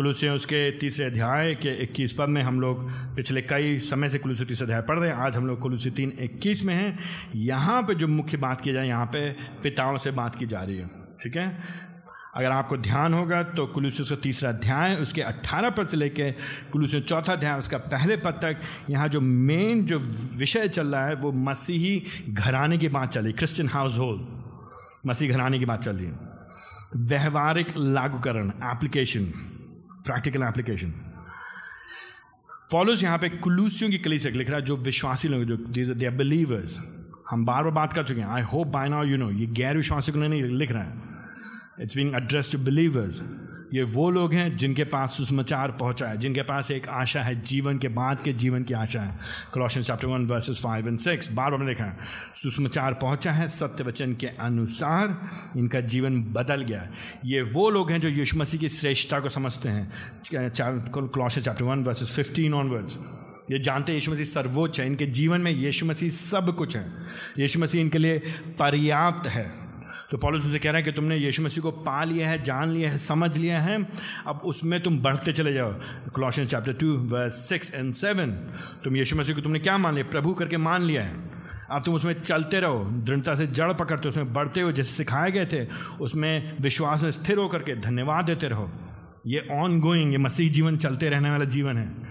कुलूसियों उसके तीसरे अध्याय के इक्कीस पद में हम लोग पिछले कई समय से कुलूसी तीसरे अध्याय पढ़ रहे हैं। आज हम लोग कुलूसी तीन इक्कीस में हैं। यहाँ पे जो मुख्य बात की जाए, यहाँ पे पिताओं से बात की जा रही है। ठीक है? अगर आपको ध्यान होगा तो कुलूसियों का तीसरा अध्याय, उसके अट्ठारह पद से लेके कुलूसियों चौथा अध्याय, उसका पहले पद तक यहाँ जो मेन जो विषय चल रहा है, वो मसीही घराने की बात चल रही क्रिश्चियन हाउस होल्ड मसीह घराने की बात चल रही है। व्यवहारिक लागूकरण एप्लीकेशन प्रैक्टिकल एप्लीकेशन पॉलिस यहाँ पे कुलूसियों की कली से लिख रहा है जो विश्वासी लोग जो दे बिलीवर्स हम बार बार बात कर चुके हैं। I hope by now you know ये गैर विश्वासी को नहीं लिख रहा है। It's being address to believers ये वो लोग हैं जिनके पास सुसमाचार पहुँचा है, जिनके पास एक आशा है, जीवन के बाद के जीवन की आशा है। Colossians chapter one verses five and six बार बार देखा है सुसमाचार पहुँचा है सत्य वचन के अनुसार, इनका जीवन बदल गया है। ये वो लोग हैं जो यीशु मसीह की श्रेष्ठता को समझते हैं। Colossians chapter one verses fifteen onwards ये जानते हैं यीशु मसीह सर्वोच्च है, इनके जीवन में यीशु मसीह सब कुछ है। यीशु मसीह इनके लिए पर्याप्त है। तो पॉलिस उनसे कह रहा है कि तुमने यीशु मसीह को पा लिया है, जान लिया है, समझ लिया है, अब उसमें तुम बढ़ते चले जाओ। Colossians chapter two verse six and seven तुम यीशु मसीह को तुमने क्या मान लिया? प्रभु करके मान लिया है। अब तुम उसमें चलते रहो, दृढ़ता से जड़ पकड़ते हो, उसमें बढ़ते हुए जैसे सिखाए गए थे, उसमें विश्वास में स्थिर होकर के धन्यवाद देते रहो। ये ऑन गोइंग ये मसीह जीवन चलते रहने वाला जीवन है।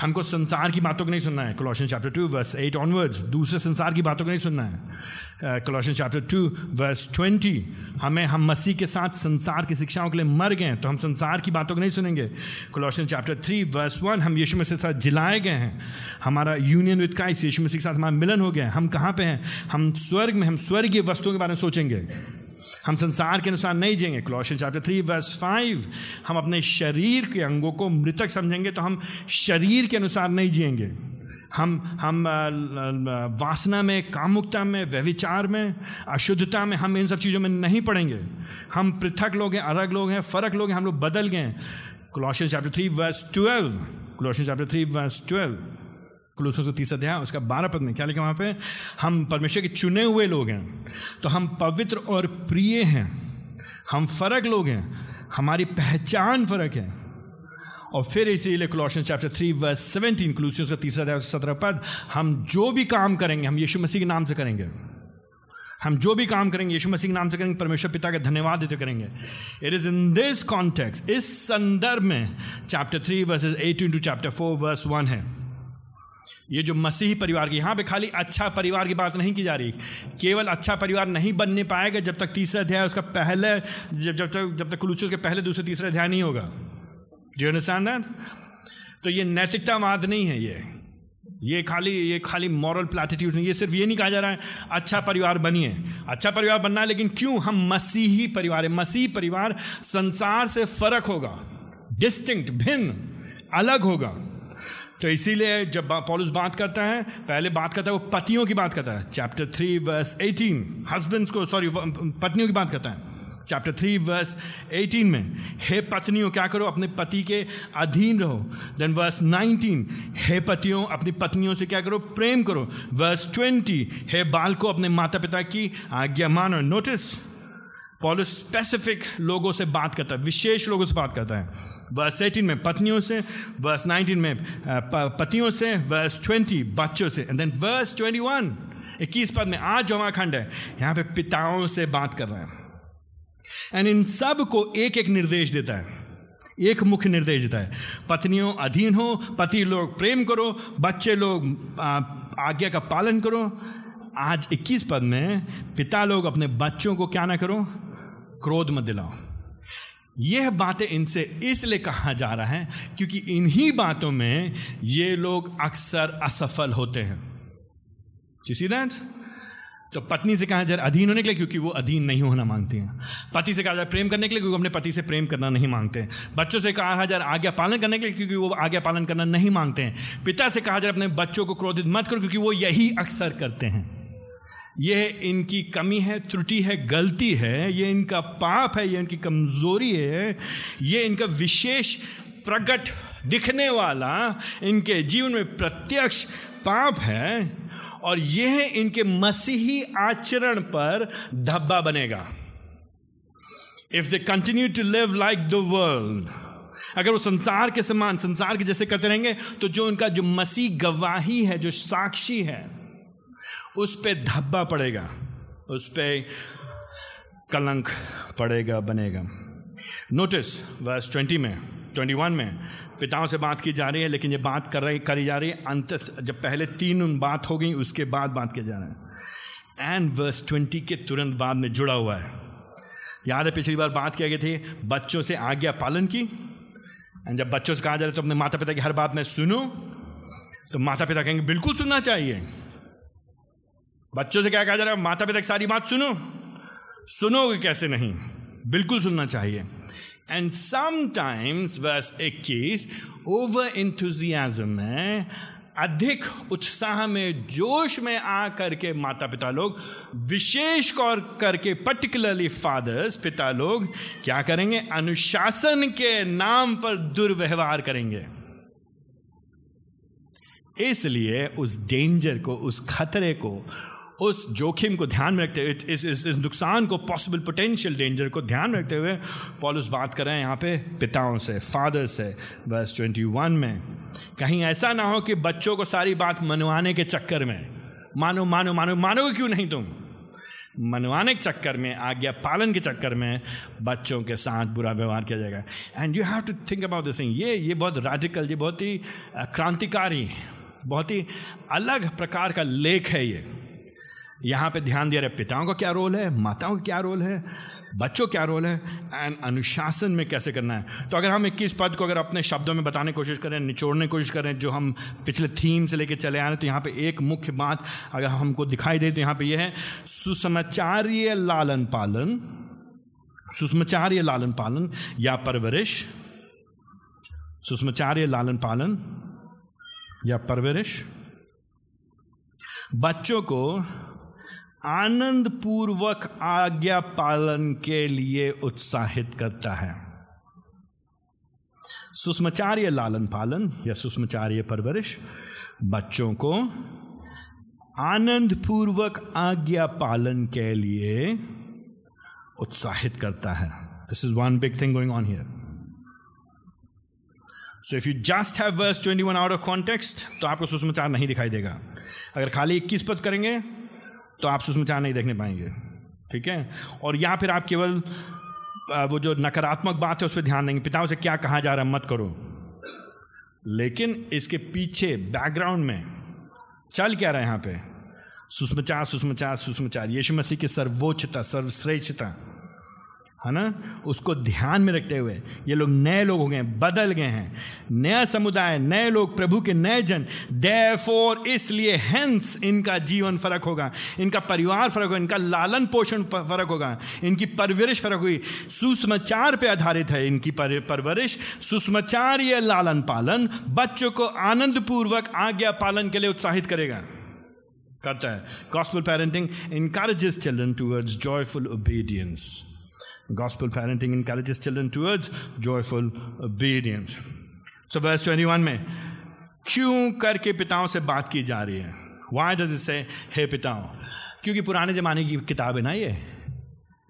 हमको संसार की बातों को नहीं सुनना है। Colossians chapter two verse eight onwards दूसरे संसार की बातों को नहीं सुनना है। Colossians chapter two verse twenty हमें हम मसीह के साथ संसार की शिक्षाओं के लिए मर गए तो हम संसार की बातों को नहीं सुनेंगे। Colossians chapter three verse one हम यीशु मसीह के साथ जिलाए गए हैं। हमारा यूनियन विद क्राइस्ट यीशु मसीह के साथ हमारा मिलन हो गया हम कहाँ पे हैं? हम स्वर्ग में, हम स्वर्गीय वस्तुओं के बारे में सोचेंगे। हम संसार के अनुसार नहीं जिएँगे। Colossians chapter three verse five हम अपने शरीर के अंगों को मृतक समझेंगे तो हम शरीर के अनुसार नहीं जिएँगे। हम हम वासना में, कामुकता में व्यविचार में, अशुद्धता में हम इन सब चीज़ों में नहीं पड़ेंगे। हम पृथक लोग हैं, अलग लोग हैं, फ़र्क लोग हैं, हम लोग बदल गए Colossians chapter three verse twelve Colossians chapter three verse twelve कुलूसों से तीस अध्याय, उसका बारह पद में क्या लिखा वहाँ पे? हम परमेश्वर के चुने हुए लोग हैं तो हम पवित्र और प्रिय हैं, हम फ़र्क लोग हैं, हमारी पहचान फ़र्क है। और फिर इसीलिए Colossians chapter three verse seventeen क्लूसियों का तीसरा अध्याय, सत्रह पद, हम जो भी काम करेंगे, हम यीशु मसीह के नाम से करेंगे। हम जो भी काम करेंगे, यीशु मसीह के नाम से करेंगे, परमेश्वर पिता का धन्यवाद देते करेंगे। It is in this context इस संदर्भ में chapter three verses eighteen to chapter four verse one है। ये जो मसीही परिवार की, यहाँ पे खाली अच्छा परिवार की बात नहीं की जा रही। केवल अच्छा परिवार नहीं बनने पाएगा जब तक तीसरा अध्याय उसका पहले, जब जब तक जब तक कुलूसियस के पहले दूसरे तीसरा अध्याय नहीं होगा। जी अंडरस्टैंड तो ये नैतिकतावाद नहीं है ये। ये खाली ये खाली मॉरल प्लेटिट्यूड नहीं, ये सिर्फ़ ये नहीं कहा जा रहा है अच्छा परिवार बनिए। अच्छा परिवार बनना है, लेकिन क्यों? हम मसीही परिवार है। मसीही परिवार संसार से फ़र्क होगा डिस्टिंक्ट भिन्न, अलग होगा। तो इसीलिए जब पॉलिस बात करता है, पहले बात करता है वो पतियों की बात करता है। Chapter three verse eighteen husbands को सॉरी पत्नियों की बात करता है। चैप्टर थ्री वर्स एटीन में, हे पत्नियों, क्या करो? अपने पति के अधीन रहो। देन वर्स नाइनटीन हे पतियों, अपनी पत्नियों से क्या करो? प्रेम करो। वर्स ट्वेंटी हे बाल को अपने माता पिता की आज्ञा मानो। नोटिस पॉलिस स्पेसिफिक लोगों से बात करता है, विशेष लोगों से बात करता है। वर्स एटीन में पत्नियों से वर्स नाइनटीन में पतियों से वर्स ट्वेंटी बच्चों से and then verse twenty one इक्कीस पद में, आज जो हमारा खंड है, यहाँ पे पिताओं से बात कर रहे हैं। एंड इन सबको एक एक निर्देश देता है, एक मुख्य निर्देश देता है। पत्नियों अधीन हो, पति लोग प्रेम करो, बच्चे लोग आज्ञा का पालन करो। आज 21 पद में पिता लोग अपने बच्चों को क्या ना करो क्रोध मत दिलाओ। यह बातें इनसे इसलिए कहा जा रहा है क्योंकि इन्हीं बातों में ये लोग अक्सर असफल होते हैं। सी दैट तो पत्नी से कहा जाए अधीन होने के लिए क्योंकि वो अधीन नहीं होना मांगती हैं। पति से कहा जाए प्रेम करने के लिए क्योंकि अपने पति से प्रेम करना नहीं मांगते हैं बच्चों से कहा जाए आज्ञा पालन करने के लिए क्योंकि वो आज्ञा पालन करना नहीं मांगते हैं। पिता से कहा जाए अपने बच्चों को क्रोधित मत करो क्योंकि वो यही अक्सर करते हैं। यह इनकी कमी है, त्रुटि है, गलती है, ये इनका पाप है, ये इनकी कमज़ोरी है, ये इनका विशेष प्रकट दिखने वाला इनके जीवन में प्रत्यक्ष पाप है और यह इनके मसीही आचरण पर धब्बा बनेगा। If they continue to live like the world अगर वो संसार के समान, संसार के जैसे करते रहेंगे तो जो उनका जो मसीह गवाही है, जो साक्षी है उस पर धब्बा पड़ेगा, उस पर कलंक पड़ेगा, बनेगा। नोटिस वर्स ट्वेंटी में ट्वेंटी वन में, पिताओं से बात की जा रही है, लेकिन ये बात कर रही, करी जा रही है, अंत, जब पहले तीन उन बात हो गई, उसके बाद बात किया जा रहा है। एंड वर्स ट्वेंटी के तुरंत बाद में जुड़ा हुआ है। याद है, पिछली बार बात किया गई थी, बच्चों से आज्ञा पालन की? एंड जब बच्चों से कहा जा रहा है तो अपने माता पिता की हर बात में सुनो तो माता पिता कहेंगे, बिल्कुल सुनना चाहिए। बच्चों से क्या कहा जा रहा है? माता पिता की सारी बात सुनो। सुनोगे कैसे नहीं? बिल्कुल सुनना चाहिए। एंड समटाइम्स वर्स इक्कीस ओवर इंथुजियाज्म में, अधिक उत्साह में, जोश में आ करके माता पिता लोग, विशेष कौर करके पर्टिकुलरली फादर्स पिता लोग, क्या करेंगे? अनुशासन के नाम पर दुर्व्यवहार करेंगे। इसलिए उस डेंजर को, उस खतरे को उस जोखिम को ध्यान में रखते हुए इस इस, इस नुकसान को पॉसिबल पोटेंशियल डेंजर को ध्यान में रखते हुए पॉलिस बात कर रहे हैं यहाँ पे पिताओं से फादर से ट्वेंटी वन में। कहीं ऐसा ना हो कि बच्चों को सारी बात मनवाने के चक्कर में मानो मानो मानो मानोगे क्यों नहीं तुम? मनवाने के चक्कर में आज्ञा पालन के चक्कर में बच्चों के साथ बुरा व्यवहार किया जाएगा। And you have to think about this thing ये ये बहुत राजिकल ये बहुत ही क्रांतिकारी बहुत ही अलग प्रकार का लेख है ये। यहाँ पे ध्यान दे रहे पिताओं का क्या रोल है? माताओं का क्या रोल है? बच्चों क्या रोल है? एंड अनुशासन में कैसे करना है? तो अगर हम इक्कीस पद को अगर अपने शब्दों में बताने की कोशिश करें, निचोड़ने की कोशिश करें, जो हम पिछले थीम से लेकर चले आ रहे तो यहाँ पे एक मुख्य बात अगर हमको दिखाई दे तो यहाँ पे यह है सुसमाचार्य लालन पालन, सुषमाचार्य लालन पालन या परवरिश, सुषमाचार्य लालन पालन या परवरिश। बच्चों को आनंद पूर्वक आज्ञा पालन के लिए उत्साहित करता है। सुषमाचार्य लालन पालन या सुषमाचार्य परवरिश, बच्चों को आनंद पूर्वक आज्ञा पालन के लिए उत्साहित करता है। This is one big thing going on here so if you just have verse 21 out of context तो आपको सुषमाचार नहीं दिखाई देगा। अगर खाली 21 पद करेंगे तो आप सुषमाचार नहीं देखने पाएँगे। ठीक है? और या फिर आप केवल वो जो नकारात्मक बात है उस पर ध्यान देंगे। पिताओं से क्या कहा जा रहा है, मत करो। लेकिन इसके पीछे बैकग्राउंड में, चल क्या रहा है यहाँ पे? सुषमाचार सुषमाचार सुषमाचार यीशु मसीह की सर्वोच्चता, सर्वश्रेष्ठता। है ना? उसको ध्यान में रखते हुए। ये लोग नए लोग हो गए बदल गए हैं। नया समुदाय नए लोग प्रभु के नए जन। फोर इसलिए हेंस इनका जीवन फ़र्क होगा। इनका परिवार फ़र्क होगा इनका लालन पोषण फ़र्क होगा। इनकी परवरिश फ़र्क हुई। सुषमाचार पे आधारित है इनकी पर, परवरिश। सुषमाचार या लालन पालन बच्चों को आनंद पूर्वक आज्ञा पालन के लिए उत्साहित करेगा। करता है। Gospel parenting encourages children towards joyful obedience Gospel parenting encourages children towards joyful obedience. So verse 21 में, क्यों करके पिताओं से बात की जा रही है? Why does it say, हे पिताओं क्योंकि पुराने ज़माने की किताब है ना ये?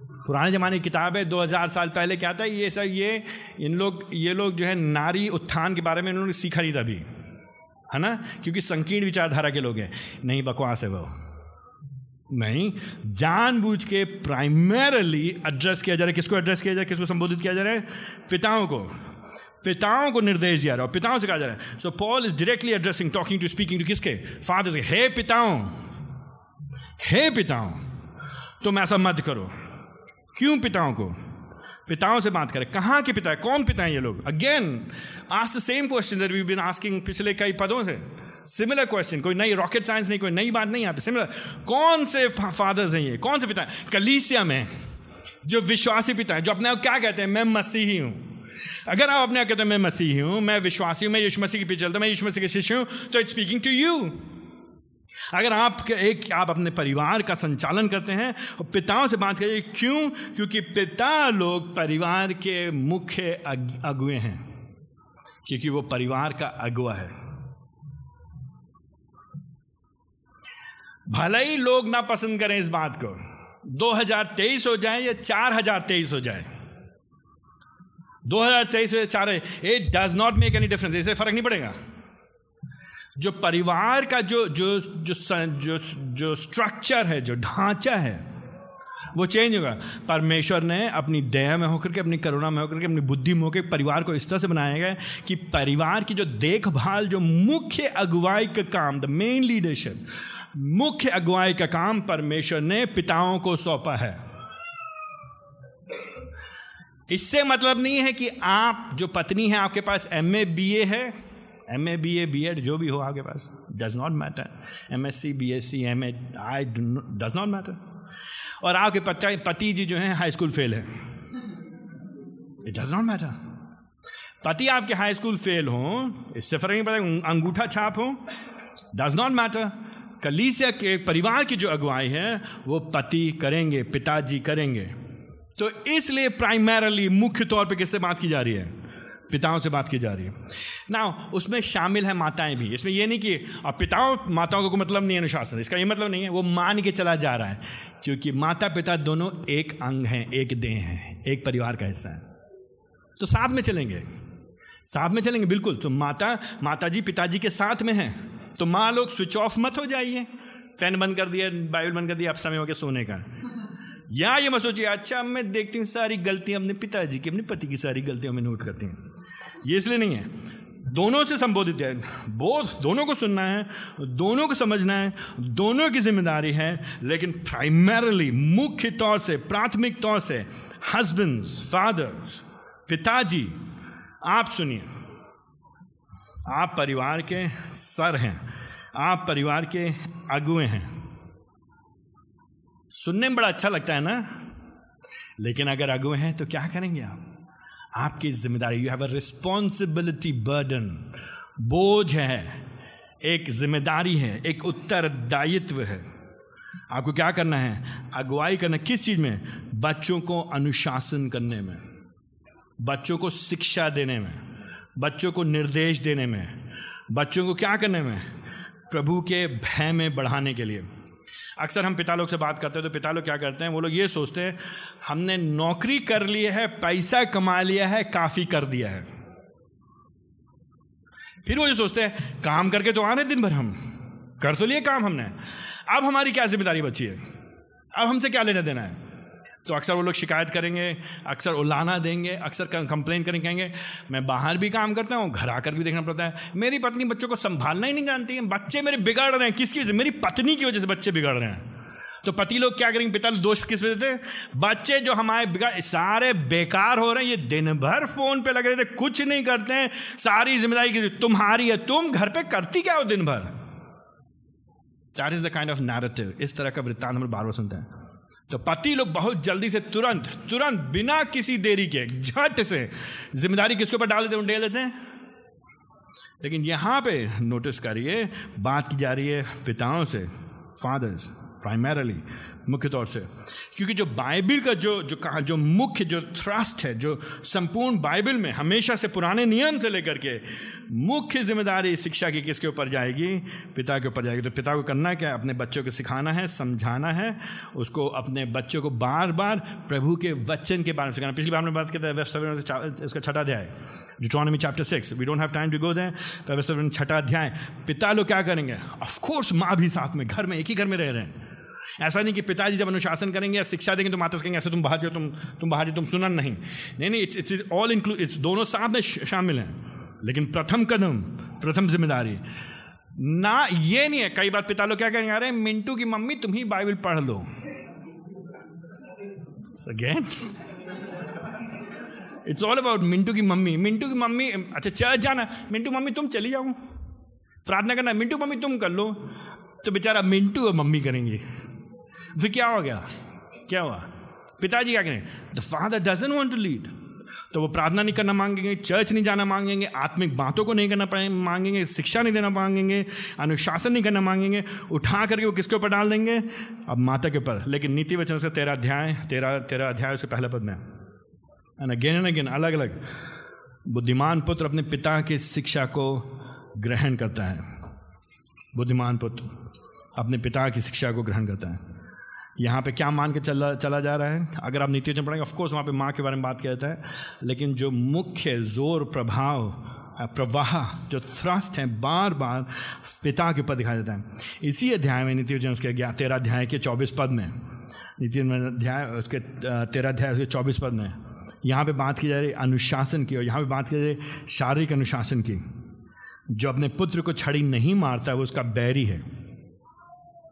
पुराने ज़माने की किताब है 2000 साल पहले क्या था? ये सब, ये, इन लोग, ये लोग जो है नारी उत्थान के बारे में इन्होंने सीखा नहीं था अभी। है ना? क्योंकि संकीर्ण विचारधारा के लोग हैं। नहीं, बकवास है वो। नहीं जानबूझ के प्राइमरली एड्रेस किया जा रहा है। किसको एड्रेस किया जा रहा है? किसको संबोधित किया जा रहा है? पिताओं को। पिताओं को निर्देश दिया जा रहा है पिताओं से कहा जा रहा है। So Paul is directly addressing talking to speaking to किसके? फादर से हे पिताओं हे पिताओं, तुम ऐसा मत करो। क्यों पिताओं को? पिताओं से बात करें। कहाँ के पिता है? कौन पिता है ये लोग? अगेन आज the same question we asking पिछले कई पदों से। सिमिलर क्वेश्चन कोई नई रॉकेट साइंस नहीं, कोई नई बात नहीं यहाँ पे. सिमिलर कौन से फादर्स हैं ये? कौन से पिता कलीसिया में जो विश्वासी पिता है, जो अपने आप क्या कहते हैं? मैं मसीही हूँ। अगर आप अपने आप कहते हैं, मैं मसीही हूँ, मैं विश्वासी हूँ, मैं यीशु मसीह के पीछे चलता हूँ, मैं यीशु मसीह के शिष्य हूँ तो इट्स स्पीकिंग टू यू अगर आप एक, आप अपने परिवार का संचालन करते हैं, और पिताओं से बात करिए, क्यों? क्योंकि पिता लोग परिवार के मुख्य अगुए हैं। क्योंकि वो परिवार का अगुआ है। भले ही लोग ना पसंद करें इस बात को। 2023 हो जाए या 4023 हो जाए? दो हज़ार तेईस से चार it does not make any difference इससे फ़र्क नहीं पड़ेगा। जो परिवार का जो जो जो जो जो स्ट्रक्चर है, जो ढांचा है, वो चेंज होगा। परमेश्वर ने अपनी दया में होकर के, अपनी करुणा में होकर के, अपनी बुद्धि में होकर परिवार को इस तरह से बनाया गया कि परिवार की जो देखभाल, जो मुख्य अगुवाई का काम द मेन लीडरशिप मुख्य अगुवाई का काम परमेश्वर ने पिताओं को सौंपा है। इससे मतलब नहीं है कि आप, जो पत्नी है, आपके पास एम ए बी ए है। M A B A B Ed जो भी हो आपके पास does not matter M S C B S C M A I does not matter और आपके पति पति जी जो हैं हाई स्कूल फेल है। इट डज नॉट मैटर पति आपके हाई स्कूल फेल हो, इससे फ़र्क नहीं पड़ता अंगूठा छाप हो डज नॉट मैटर कलीसिया के परिवार की जो अगुवाई है, वो पति करेंगे, पिताजी करेंगे। तो इसलिए प्राइमरली मुख्य तौर पे किससे बात की जा रही है? पिताओं से बात की जा रही है। ना उसमें शामिल है माताएँ भी। इसमें यह नहीं कि अब पिताओं, माताओं का को मतलब नहीं है अनुशासन। इसका ये मतलब नहीं है, वो मान के चला जा रहा है। क्योंकि माता पिता दोनों एक अंग हैं, एक देह हैं, एक परिवार का हिस्सा है। तो साथ में चलेंगे। साथ में चलेंगे, बिल्कुल। तो माता माता जी पिताजी के साथ में हैं। तो माँ लोग स्विच ऑफ़ मत हो जाइए। पेन बंद कर दिया बाइबल बंद कर दिया अब समय हो गया सोने का। या ये मत सोचिए अच्छा मैं देखती हूँ सारी गलतियाँ अपने पिताजी की, अपने पति की सारी गलतियाँ मैं नोट करती हूँ। ये इसलिए नहीं है। दोनों से संबोधित है। बोथ दोनों को सुनना है, दोनों को समझना है, दोनों की ज़िम्मेदारी है, लेकिन प्राइमरली मुख्य तौर से, प्राथमिक तौर से हस्बैंड्स फादर्स पिताजी, आप सुनिए। आप परिवार के सर हैं, आप परिवार के अगुए हैं। सुनने में बड़ा अच्छा लगता है ना? लेकिन अगर अगुए हैं तो क्या करेंगे आप? आपकी ज़िम्मेदारी you have a responsibility burden बोझ है, एक ज़िम्मेदारी है, एक उत्तरदायित्व है। आपको क्या करना है? अगुवाई करना किस चीज़ में? बच्चों को अनुशासन करने में, बच्चों को शिक्षा देने में। बच्चों को निर्देश देने में, बच्चों को क्या करने में? प्रभु के भय में बढ़ाने के लिए। अक्सर हम पिता लोग से बात करते हैं तो पिता लोग क्या करते हैं? वो लोग ये सोचते हैं, हमने नौकरी कर ली है, पैसा कमा लिया है, काफ़ी कर दिया है। फिर वो ये सोचते हैं, काम करके तो आने दिन भर हम, कर तो लिए काम हमने। अब हमारी क्या ज़िम्मेदारी बची है? अब हमसे क्या लेना देना है? तो अक्सर वो लोग शिकायत करेंगे, अक्सर उलाना देंगे, अक्सर कंप्लेन करेंगे कहेंगे, मैं बाहर भी काम करता हूँ, घर आकर भी देखना पड़ता है। मेरी पत्नी बच्चों को संभालना ही नहीं जानती है। बच्चे मेरे बिगड़ रहे हैं। किसकी वजह मेरी पत्नी की वजह से बच्चे बिगड़ रहे हैं। तो पति लोग क्या करेंगे? पिता दोष किस वजह से? बच्चे जो हमारे बिगड़ सारे बेकार हो रहे हैं। ये दिन भर फ़ोन पे लग रहे थे, कुछ नहीं करते हैं। सारी ज़िम्मेदारी की तुम्हारी है, तुम घर पे करती क्या हो दिन भर that is the kind of narrative इस तरह का वृत्तांत हम बार बार सुनते हैं। तो पति लोग बहुत जल्दी से तुरंत तुरंत बिना किसी देरी के, झट से ज़िम्मेदारी किसके ऊपर डाल देते हैं डेल देते हैं। लेकिन यहाँ पे नोटिस करिए, बात की जा रही है पिताओं से फादर्स प्राइमरली मुख्य तौर से। क्योंकि जो बाइबिल का जो जो कहा, जो मुख्य, जो थ्रस्ट है, जो संपूर्ण बाइबिल में हमेशा से पुराने नियम से लेकर के मुख्य ज़िम्मेदारी शिक्षा की किसके ऊपर जाएगी? पिता के ऊपर जाएगी। तो पिता को करना क्या अपने बच्चों को सिखाना है, समझाना है, उसको अपने बच्चों को बार बार प्रभु के वचन के बारे में सिखाना। पिछली बार में बात करते हैं इसका छठा अध्याय Deuteronomy chapter six we don't have time to go दें छठा अध्याय। पिता लोग क्या करेंगे? ऑफकोर्स माँ भी साथ में, घर में, एक ही घर में रह रहे हैं। ऐसा नहीं कि पिताजी जब अनुशासन करेंगे या शिक्षा देंगे तो माता कहेंगे, ऐसे तुम बाहर जो तुम तुम बाहर जो तुम सुनना नहीं। नहीं नहीं it's it's all include it's दोनों साथ में शामिल हैं। लेकिन प्रथम कदम, प्रथम ज़िम्मेदारी। ना, ये नहीं है, कई बार पिता लोग क्या कहेंगे, अरे, मिंटू की मम्मी, तुम ही बाइबल पढ़ लो। Again it's all about Mintu की मम्मी। मिंटू की मम्मी अच्छा चर्च जाना। मिंटू मम्मी, तुम चली जाओ। प्रार्थना करना, मिंटू मम्मी, तुम कर लो। तो बेचारा मिंटू और मम्मी करेंगे। फिर क्या हो गया? क्या हुआ? पिताजी क्या करें? The father doesn't want to lead तो वो प्रार्थना नहीं करना मांगेंगे चर्च नहीं जाना मांगेंगे, आत्मिक बातों को नहीं करना मांगेंगे, शिक्षा नहीं देना मांगेंगे, अनुशासन नहीं करना मांगेंगे, उठा करके वो किसके ऊपर डाल देंगे? अब माता के ऊपर। लेकिन नीति वचन से तेरा अध्याय, तेरा तेरा अध्याय उसके पहले पद में एंड अगेन एंड अगेन अलग अलग। बुद्धिमान पुत्र अपने पिता की शिक्षा को ग्रहण करता है। बुद्धिमान पुत्र अपने पिता की शिक्षा को ग्रहण करता है। यहाँ पे क्या मान के चला चला जा रहा है? अगर आप नीति वचन पढ़ेंगे ऑफकोर्स वहाँ पे माँ के बारे में बात किया जाता है, लेकिन जो मुख्य ज़ोर प्रभाव प्रवाह जो थ्रस्ट है बार बार पिता के ऊपर दिखाया जाता है। इसी अध्याय में नीति वचन उसके तेरह अध्याय के चौबीस पद में नीति अध्याय, उसके तेरह अध्याय उसके चौबीस पद में, यहाँ पे बात की जा रही अनुशासन की, और यहाँ पे बात की जा रही शारीरिक अनुशासन की। जो अपने पुत्र को छड़ी नहीं मारता है वो उसका बैरी है।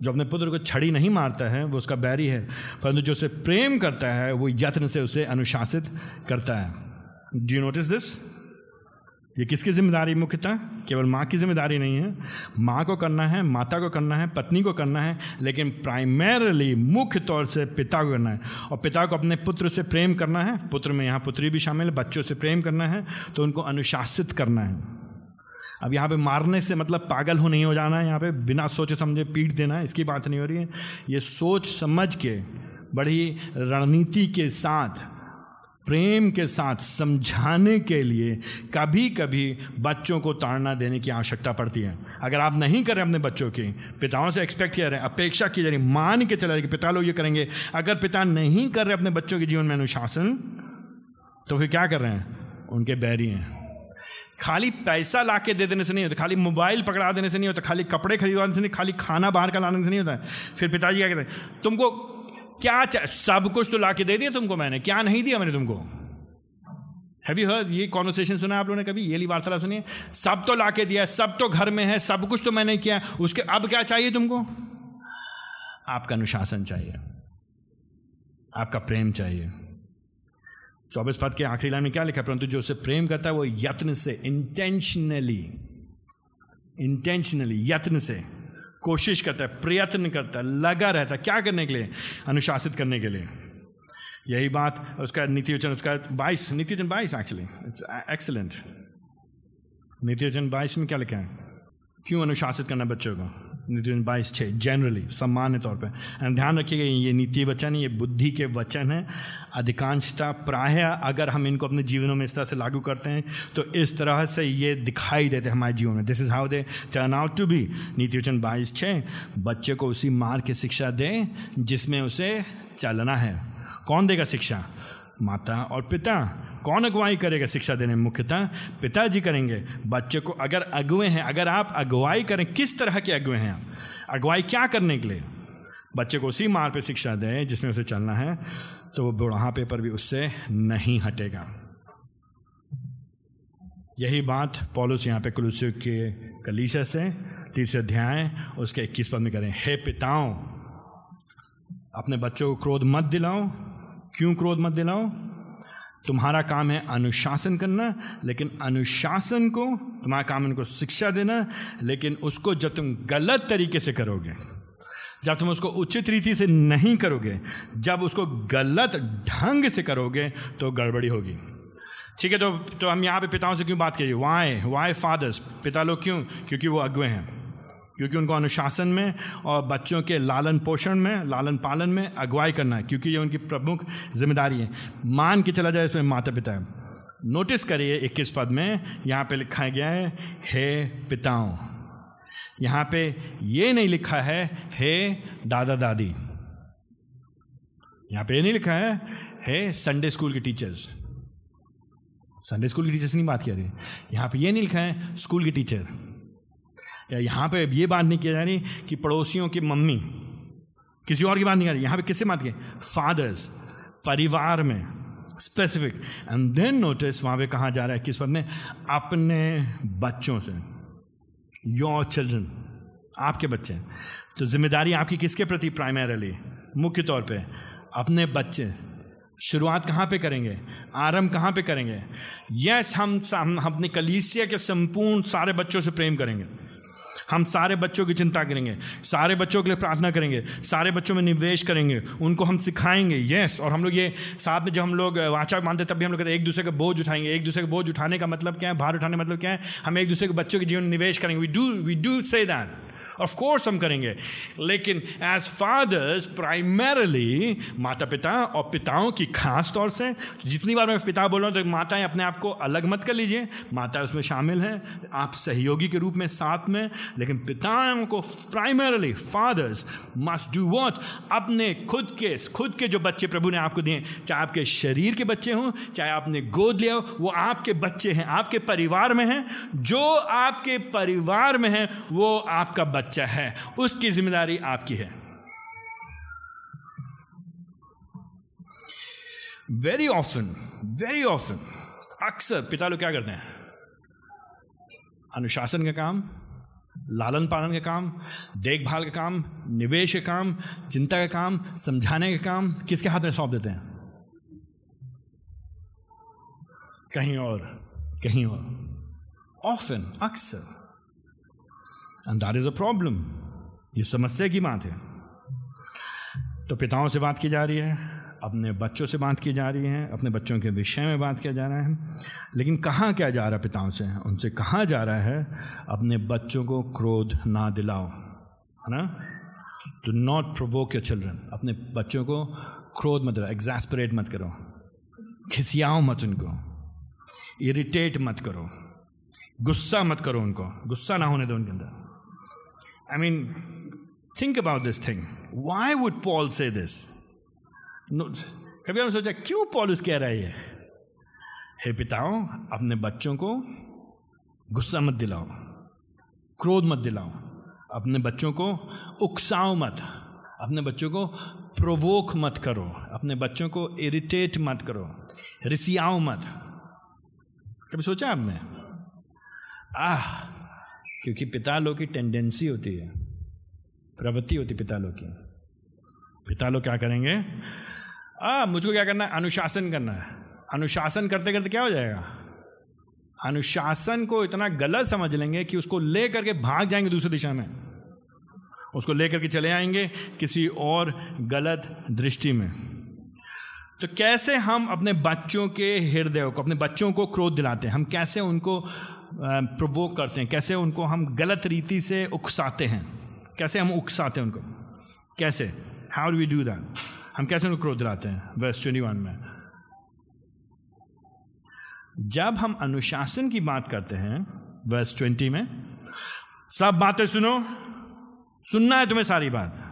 जो अपने पुत्र को छड़ी नहीं मारता है, वो उसका बैरी है, परंतु जो उसे प्रेम करता है, वो यत्न से उसे अनुशासित करता है। डू यू नोटिस दिस ये किसकी ज़िम्मेदारी मुख्यतः? केवल माँ की ज़िम्मेदारी नहीं है। माँ को करना है, माता को करना है, पत्नी को करना है, लेकिन प्राइमरली मुख्य तौर से पिता को करना है। और पिता को अपने पुत्र से प्रेम करना है, पुत्र में यहाँ पुत्री भी शामिल है, बच्चों से प्रेम करना है तो उनको अनुशासित करना है। अब यहाँ पे मारने से मतलब पागल हो नहीं हो जाना है, यहाँ पे बिना सोचे समझे पीट देना इसकी बात नहीं हो रही है। ये सोच समझ के, बड़ी रणनीति के साथ, प्रेम के साथ समझाने के लिए कभी कभी बच्चों को ताड़ना देने की आवश्यकता पड़ती है। अगर आप नहीं करें अपने बच्चों की, पिताओं से एक्सपेक्ट किया रहे, अपेक्षा की जा रही, मान के चला कि पिता लोग ये करेंगे, अगर पिता नहीं कर रहे अपने बच्चों के जीवन में अनुशासन तो फिर क्या कर रहे हैं? उनके बैरी हैं। खाली पैसा ला के दे देने से नहीं होता, खाली मोबाइल पकड़ा देने से नहीं होता, खाली कपड़े खरीदवाने से नहीं, खाली खाना बाहर का लाने से नहीं होता फिर पिताजी क्या कहते हैं, तुमको क्या सब कुछ तो ला के दे दिया तुमको मैंने, क्या नहीं दिया मैंने तुमको? हैव यू हर्ड ये कॉन्वर्सेशन सुना आप लोगों ने कभी? ये ली वार्तालाप सुनिए। सब तो ला के दिया सब तो घर में है, सब कुछ तो मैंने किया उसके अब क्या चाहिए तुमको? आपका अनुशासन चाहिए। आपका प्रेम चाहिए। चौबीस पद के आखिरी लाइन में क्या लिखा? परंतु जो उसे प्रेम करता है, वो यत्न से इंटेंशनली इंटेंशनली यत्न से कोशिश करता है, प्रयत्न करता है, लगा रहता है। क्या करने के लिए? अनुशासित करने के लिए। यही बात, उसका नीति वचन, उसका बाईस, नीति वचन बाईस एक्चुअली इट्स एक्सलेंट नीति वचन बाईस में क्या लिखा है? क्यों अनुशासित करना बच्चों को? नीति वचन बाईस छः जनरली सामान्य तौर पर एंड ध्यान रखिएगा, ये नीति वचन, ये बुद्धि के वचन है। अधिकांशता प्राय अगर हम इनको अपने जीवनों में इस तरह से लागू करते हैं तो इस तरह से ये दिखाई देते हैं हमारे जीवन में। This is how they turn out to be नीति वचन बाईस छः बच्चे को उसी मार्ग की शिक्षा दें, जिसमें उसे चलना है। कौन देगा शिक्षा? माता और पिता। कौन अगुवाई करेगा शिक्षा देने में? मुख्यतः पिताजी करेंगे। बच्चे को अगर अगुए हैं, अगर आप अगुवाई करें, किस तरह के अगुए हैं आप? अगुवाई क्या करने के लिए? बच्चे को उसी मार्ग पे शिक्षा दें जिसमें उसे चलना है तो वो बुढ़ापे पर भी उससे नहीं हटेगा। यही बात पॉलुस यहाँ पे कुलुसियों के कलीसा से, तीसरे अध्याय, उसके इक्कीस पद में करें। हे पिताओं, अपने बच्चों को क्रोध मत दिलाओ। क्यों क्रोध मत दिलाओ? तुम्हारा काम है अनुशासन करना, लेकिन अनुशासन को, तुम्हारा काम उनको शिक्षा देना, लेकिन उसको जब तुम गलत तरीके से करोगे, जब तुम उसको उचित रीति से नहीं करोगे, जब उसको गलत ढंग से करोगे तो गड़बड़ी होगी। ठीक है तो तो हम यहाँ पे पिताओं से क्यों बात करिए? वाई वाई फादर्स पिता लोग क्यों? क्योंकि वो अगुए हैं। क्योंकि उनको अनुशासन में और बच्चों के लालन पोषण में, लालन पालन में अगुवाई करना है, क्योंकि ये उनकी प्रमुख ज़िम्मेदारी है। मान के चला जाए इसमें माता पिता है नोटिस करिए इक्कीस पद में, यहाँ पे लिखा गया है, हे पिताओं। यहाँ पे ये नहीं लिखा है, हे दादा दादी यहाँ पे ये नहीं लिखा है, हे संडे स्कूल के टीचर्स संडे स्कूल के टीचर्स नहीं बात कर रही यहाँ पे ये नहीं लिखा है स्कूल के टीचर यहाँ पे ये बात नहीं की जा रही कि पड़ोसियों की मम्मी किसी और की बात नहीं कर रही यहाँ पे किससे बात की? फादर्स परिवार में स्पेसिफिक एंड देन नोटिस वहाँ पे कहा जा रहा है किस पद में अपने बच्चों से योर चिल्ड्रन आपके बच्चे तो ज़िम्मेदारी आपकी किसके प्रति प्राइमरली मुख्य तौर पे अपने बच्चे। शुरुआत कहाँ पे करेंगे? आरंभ कहाँ पे करेंगे? यस हम, हम अपने कलीसिया के संपूर्ण सारे बच्चों से प्रेम करेंगे। हम सारे बच्चों की चिंता करेंगे, सारे बच्चों के लिए प्रार्थना करेंगे, सारे बच्चों में निवेश करेंगे, उनको हम सिखाएँगे यस और हम लोग ये साथ में जब हम लोग वाचा मानते तब भी हम लोग कहते एक दूसरे का बोझ उठाएँगे, एक दूसरे का बोझ उठाने का मतलब क्या है, भार उठाने का मतलब क्या है, हम एक दूसरे के बच्चों के जीवन निवेश करेंगे we do we do say that of course हम करेंगे। लेकिन एज फादर्स प्राइमरली माता पिता और पिताओं की खास तौर से, जितनी बार मैं पिता बोल रहा हूँ तो माताएँ अपने आप को अलग मत कर लीजिए। माता उसमें शामिल है। आप सहयोगी के रूप में, साथ में। लेकिन पिताओं को primarily fathers must do what अपने खुद के खुद के जो बच्चे प्रभु ने आपको दिए, चाहे आपके शरीर के बच्चे हों, चाहे आपने गोद लिया हो, वो आपके बच्चे हैं, आपके परिवार में हैं। जो आपके परिवार में है, वो आपका बच्चा है, उसकी ज़िम्मेदारी आपकी है। वेरी ऑफन वेरी ऑफन अक्सर पिता लोग क्या करते हैं? अनुशासन का काम, लालन पालन का काम, देखभाल का काम, निवेश का काम, चिंता का काम, समझाने का काम, किसके हाथ में सौंप देते हैं? कहीं और कहीं और। ऑफन अक्सर and that is a problem ये समस्या की बात है। तो पिताओं से बात की जा रही है, अपने बच्चों से बात की जा रही है, अपने बच्चों के विषय में बात किया जा रहा है। लेकिन कहाँ क्या जा रहा है पिताओं से? उनसे कहाँ जा रहा है? अपने बच्चों को क्रोध ना दिलाओ, है ना? To not provoke your children अपने बच्चों को क्रोध मत दिलाओ एग्जास्परेट मत करो। खिसियाओ मत उनको। इरिटेट मत करो। गुस्सा मत करो उनको। गुस्सा ना होने दो उनके अंदर। I mean think about this thing why would Paul say this कभी हमने सोचा, क्यों पॉलिस कह रहा है? हे पिताओं, अपने बच्चों को गुस्सा मत दिलाओ, क्रोध मत दिलाओ। अपने बच्चों को उकसाओ मत, अपने बच्चों को प्रोवोक मत करो, अपने बच्चों को इरिटेट मत करो, रिसियाओ मत। कभी सोचा आपने? आह क्योंकि पिता लोग की टेंडेंसी होती है। प्रवृत्ति होती पिता लोग की। पिता लोग क्या करेंगे? आ, मुझको क्या करना है? अनुशासन करना है। अनुशासन करते करते क्या हो जाएगा? अनुशासन को इतना गलत समझ लेंगे कि उसको ले करके भाग जाएँगे दूसरी दिशा में। उसको ले करके चले आएँगे किसी और गलत दृष्टि में। तो कैसे हम अपने बच्चों के हृदय को अपने बच्चों को क्रोध दिलाते हैं? हम कैसे उनको प्रवोक करते हैं। कैसे उनको हम गलत रीति से उकसाते हैं? कैसे हम उकसाते हैं उनको? कैसे? हाउ वी डू दैट हम कैसे उनको क्रोध दिलाते हैं? वर्स ट्वेंटी वन में। जब हम अनुशासन की बात करते हैं वर्स ट्वेंटी में, सब बातें सुनो। सुनना है तुम्हें सारी बात।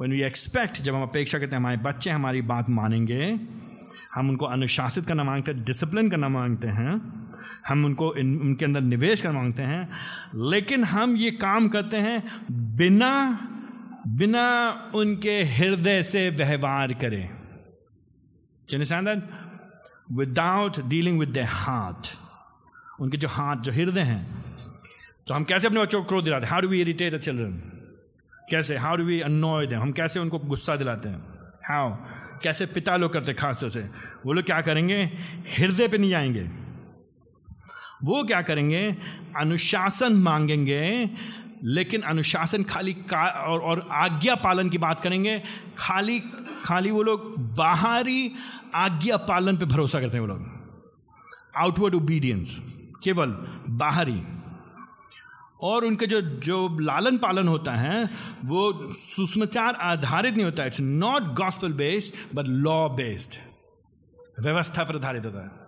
वन वी एक्सपेक्ट जब हम अपेक्षा करते हैं, हमारे बच्चे हमारी बात मानेंगे, हम उनको अनुशासित करना मांगते हैं डिसिप्लिन करना मांगते हैं हम उनको इन, उनके अंदर निवेश कर मांगते हैं लेकिन हम ये काम करते हैं बिना बिना उनके हृदय से व्यवहार करें। विदाउट डीलिंग विद द हाथ उनके जो हाथ जो हृदय हैं। तो हम कैसे अपने बच्चों को क्रोध दिलाते हैं? How do we irritate a children कैसे? How do we annoy them हम कैसे उनको गुस्सा दिलाते हैं? हाउ कैसे पिता लोग करते खास से? वो लोग क्या करेंगे? हृदय पे नहीं जाएँगे वो क्या करेंगे? अनुशासन मांगेंगे लेकिन अनुशासन खाली का और, और आज्ञा पालन की बात करेंगे। खाली खाली वो लोग बाहरी आज्ञा पालन पे भरोसा करते हैं वो लोग। आउटवर्ड ओबीडियंस केवल बाहरी। और उनके जो जो लालन पालन होता है वो सुषमाचार आधारित नहीं होता। It's not gospel based but law based व्यवस्था पर आधारित होता है।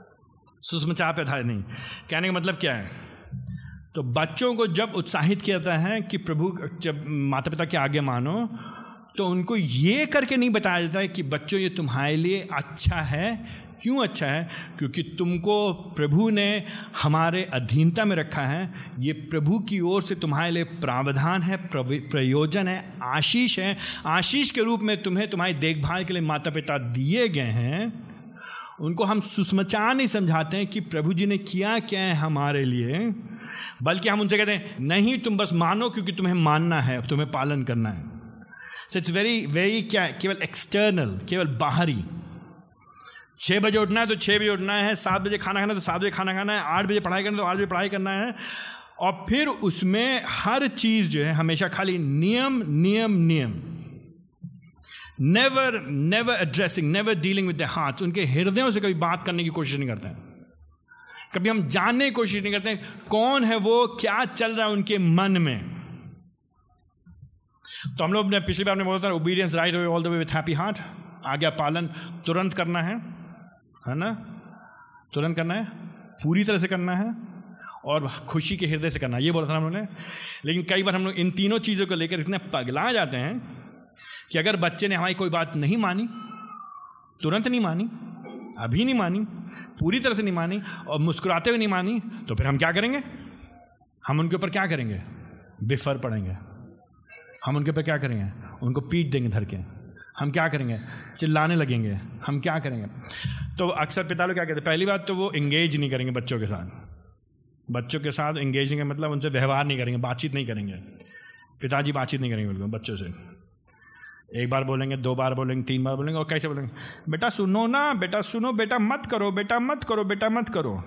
सुषमाचार पर आधारित नहीं। कहने का मतलब क्या है? तो बच्चों को जब उत्साहित किया जाता है कि प्रभु, जब माता पिता के आगे मानो तो उनको ये करके नहीं बताया जाता है कि बच्चों, ये तुम्हारे लिए अच्छा है। क्यों अच्छा है? क्योंकि तुमको प्रभु ने हमारे अधीनता में रखा है। ये प्रभु की ओर से तुम्हारे लिए प्रावधान है प्रयोजन है, आशीष है। आशीष के रूप में तुम्हें तुम्हारी देखभाल के लिए माता पिता दिए गए हैं। उनको हम सुषमाचार नहीं समझाते हैं कि प्रभु जी ने किया क्या है हमारे लिए, बल्कि हम उनसे कहते हैं, नहीं, तुम बस मानो क्योंकि तुम्हें मानना है, तुम्हें पालन करना है। सो इट्स वेरी वेरी क्या, केवल एक्सटर्नल केवल बाहरी। छः बजे उठना है तो छः बजे उठना है, सात बजे खाना खाना है तो सात बजे खाना खाना है, आठ बजे पढ़ाई करना है तो आठ बजे पढ़ाई करना है। और फिर उसमें हर चीज़ जो है, हमेशा खाली नियम नियम नियम। Never never addressing never dealing with the heart उनके हृदयों से कभी बात करने की कोशिश नहीं करते हैं। कभी हम जानने की कोशिश नहीं करते हैं, कौन है वो, क्या चल रहा है उनके मन में? तो हम लोग ने पिछली बार में बोला था obedience right all the way with happy heart आज्ञा पालन तुरंत करना है है ना? तुरंत करना है, पूरी तरह से करना है, और खुशी के हृदय से करना ये बोला था हम लोगों ने। लेकिन कई बार हम लोग इन तीनों चीज़ों को लेकर इतने पगला जाते हैं कि अगर बच्चे ने हमारी कोई बात नहीं मानी, तुरंत नहीं मानी, अभी नहीं मानी, पूरी तरह से नहीं मानी और मुस्कुराते हुए नहीं मानी तो फिर हम क्या करेंगे? हम उनके ऊपर क्या करेंगे? बिफर पड़ेंगे। हम उनके ऊपर क्या करेंगे? उनको पीट देंगे धर के। हम क्या करेंगे? चिल्लाने लगेंगे। हम क्या करेंगे? तो अक्सर पिता लोग क्या कहते हैं? पहली बात तो वो इंगेज नहीं करेंगे बच्चों के साथ। बच्चों के साथ इंगेज नहीं करेंगे मतलब उनसे व्यवहार नहीं करेंगे, बातचीत नहीं करेंगे। पिताजी बातचीत नहीं करेंगे बिल्कुल बच्चों से। एक बार बोलेंगे, दो बार बोलेंगे, तीन बार बोलेंगे, और कैसे बोलेंगे? बेटा सुनो ना, बेटा सुनो, बेटा मत करो, बेटा मत करो, बेटा मत करो।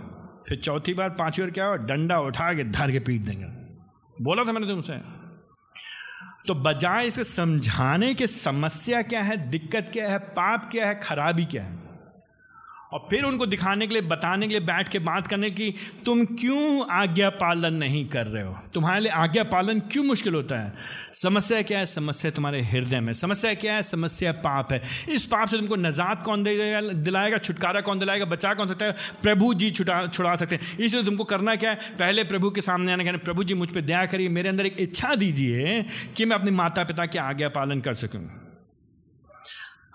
फिर चौथी बार, पांचवी बार क्या हो डंडा उठा के धर के पीट देंगे। बोला था मैंने तुमसे। तो बजाय इसे समझाने के समस्या क्या है, दिक्कत क्या है, पाप क्या है, खराबी क्या है? और फिर उनको दिखाने के लिए, बताने के लिए, बैठ के बात करने की, तुम क्यों आज्ञा पालन नहीं कर रहे हो? तुम्हारे लिए आज्ञा पालन क्यों मुश्किल होता है? समस्या क्या है? समस्या तुम्हारे हृदय में। समस्या क्या है? समस्या पाप है। इस पाप से तुमको नजात कौन देगा? दिलाएगा? छुटकारा कौन दिलाएगा? बचा कौन सकता है? प्रभु जी छुटा, छुड़ा सकते हैं। इसलिए तुमको करना क्या है? पहले प्रभु के सामने आने कहना प्रभु जी मुझ पर दया करिए। मेरे अंदर एक इच्छा दीजिए कि मैं अपने माता पिता की आज्ञा पालन कर सकूँ।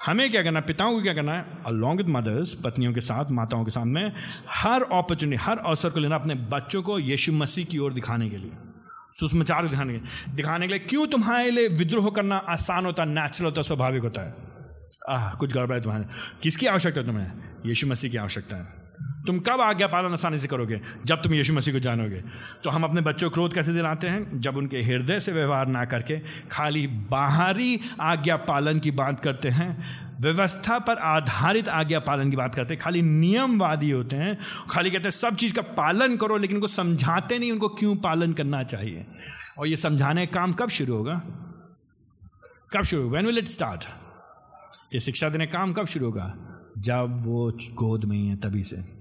हमें क्या करना है? पिताओं को क्या करना है? अलॉन्ग विद मदर्स पत्नियों के साथ, माताओं के सामने हर अपॉर्चुनिटी हर अवसर को लेना अपने बच्चों को यीशु मसीह की ओर दिखाने के लिए, सुषमाचार दिखाने के लिए। दिखाने के लिए क्यों तुम्हारे लिए विद्रोह करना आसान होता है नेचुरल होता, स्वाभाविक होता है? आह, कुछ गड़बड़ है तुम्हारे किसकी आवश्यकता है तुम्हें? यीशु मसीह की आवश्यकता है। तुम कब आज्ञा पालन आसानी से करोगे? जब तुम यीशु मसीह को जानोगे। तो हम अपने बच्चों को क्रोध कैसे दिलाते हैं? जब उनके हृदय से व्यवहार ना करके खाली बाहरी आज्ञा पालन की बात करते हैं, व्यवस्था पर आधारित आज्ञा पालन की बात करते हैं, खाली नियमवादी होते हैं, खाली कहते हैं, सब चीज़ का पालन करो, लेकिन उनको समझाते नहीं, उनको क्यों पालन करना चाहिए? और ये समझाने का काम कब शुरू होगा? कब शुरू होगा? वैन विल इट स्टार्ट ये शिक्षा देने काम कब शुरू होगा? जब वो गोद में ही है, तभी से।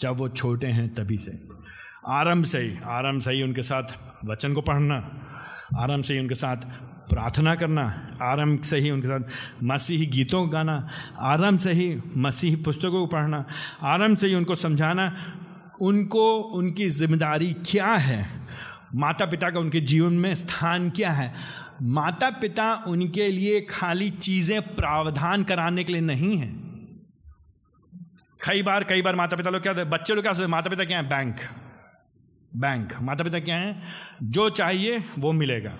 जब वो छोटे हैं तभी से। आरंभ से ही, आरंभ से ही उनके साथ वचन को पढ़ना, आरंभ से ही उनके साथ प्रार्थना करना, आरंभ से ही उनके साथ मसीही गीतों को गाना, आरंभ से ही मसीही पुस्तकों को पढ़ना, आरंभ से ही उनको समझाना, उनको उनकी ज़िम्मेदारी क्या है? माता पिता का उनके जीवन में स्थान क्या है? माता पिता उनके लिए खाली चीज़ें प्रावधान कराने के लिए नहीं हैं। कई बार कई बार माता पिता लोग क्या बच्चे लोग क्या सोचते माता पिता क्या है? बैंक बैंक माता पिता क्या है? जो चाहिए, वो मिलेगा।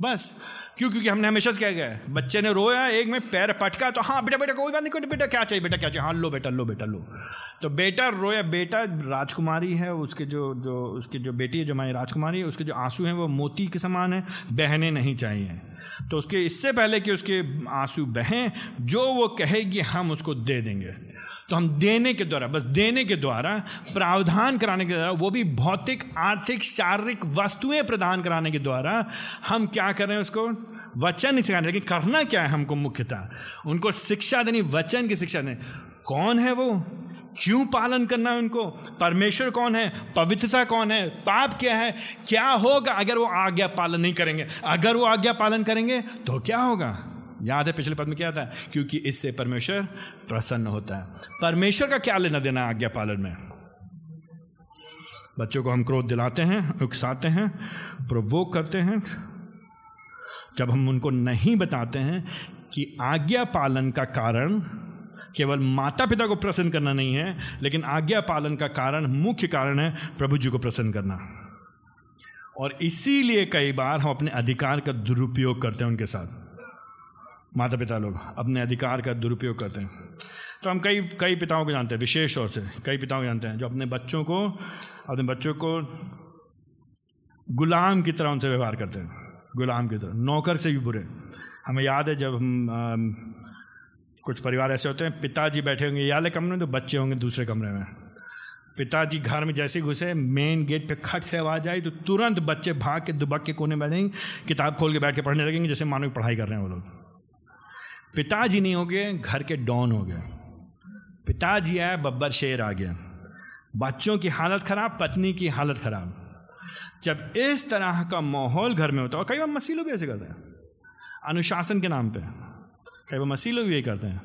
बस। क्यों? क्योंकि हमने हमेशा से क्या गया बच्चे ने रोया, एक में पैर पटका तो हाँ बेटा बेटा, कोई बात नहीं, कोई बेटा, क्या चाहिए, बेटा, क्या चाहिए? हाँ लो, बेटा लो बेटा, लो। तो बेटा रोया, बेटा राजकुमारी है, उसके जो जो, उसकी जो बेटी है, जो हमारी राजकुमारी है, उसके जो आँसू हैं, वो मोती के समान है, बहने नहीं चाहिए। तो उसके, इससे पहले कि उसके आँसू बहें, जो वो कहेगी, हम उसको दे देंगे। तो हम देने के द्वारा, बस देने के द्वारा, प्रावधान कराने के द्वारा, वो भी भौतिक, आर्थिक, शारीरिक वस्तुएँ प्रदान कराने के द्वारा, हम क्या कर रहे हैं उसको? वचन नहीं सिखाने, लेकिन करना क्या है हमको मुख्यतः? उनको शिक्षा देनी, वचन की शिक्षा देनी। कौन है वो? क्यों पालन करना है उनको? परमेश्वर कौन है? पवित्रता कौन है? पाप क्या है? क्या होगा अगर वो आज्ञा पालन नहीं करेंगे? अगर वो आज्ञा पालन करेंगे तो क्या होगा? याद है पिछले पद में क्या था? क्योंकि इससे परमेश्वर प्रसन्न होता है। परमेश्वर का क्या लेना देना आज्ञा पालन में? बच्चों को हम क्रोध दिलाते हैं, उकसाते हैं प्रवोक करते हैं। जब हम उनको नहीं बताते हैं कि आज्ञा पालन का कारण केवल माता पिता को प्रसन्न करना नहीं है, लेकिन आज्ञा पालन का कारण मुख्य कारण है प्रभु जी को प्रसन्न करना। और इसीलिए कई बार हम अपने अधिकार का दुरुपयोग करते हैं उनके साथ। माता पिता लोग अपने अधिकार का दुरुपयोग करते हैं। तो हम कई कई पिताओं को जानते हैं विशेष तौर से कई पिताओं को जानते हैं जो अपने बच्चों को अपने बच्चों को गुलाम की तरह उनसे व्यवहार करते हैं गुलाम की तरह नौकर से भी बुरे। हमें याद है जब हम आ, कुछ परिवार ऐसे होते हैं पिताजी बैठे होंगे याले कमरे में तो बच्चे होंगे दूसरे कमरे में। पिताजी घर में जैसे घुसे मेन गेट पे खट से आवाज़ आई तो तुरंत बच्चे भाग के दुबक के कोने में बैठेंगे किताब खोल के बैठ के पढ़ने लगेंगे जैसे मानो पढ़ाई कर रहे हैं वो लोग। पिताजी नहीं हो गए, घर के डॉन हो गए। पिताजी आए, बब्बर शेर आ गया। बच्चों की हालत खराब, पत्नी की हालत खराब। जब इस तरह का माहौल घर में होता है, और कई बार मसीह लोग भी ऐसे करते हैं। अनुशासन के नाम पे। कई बार मसीह लोग भी यही करते हैं।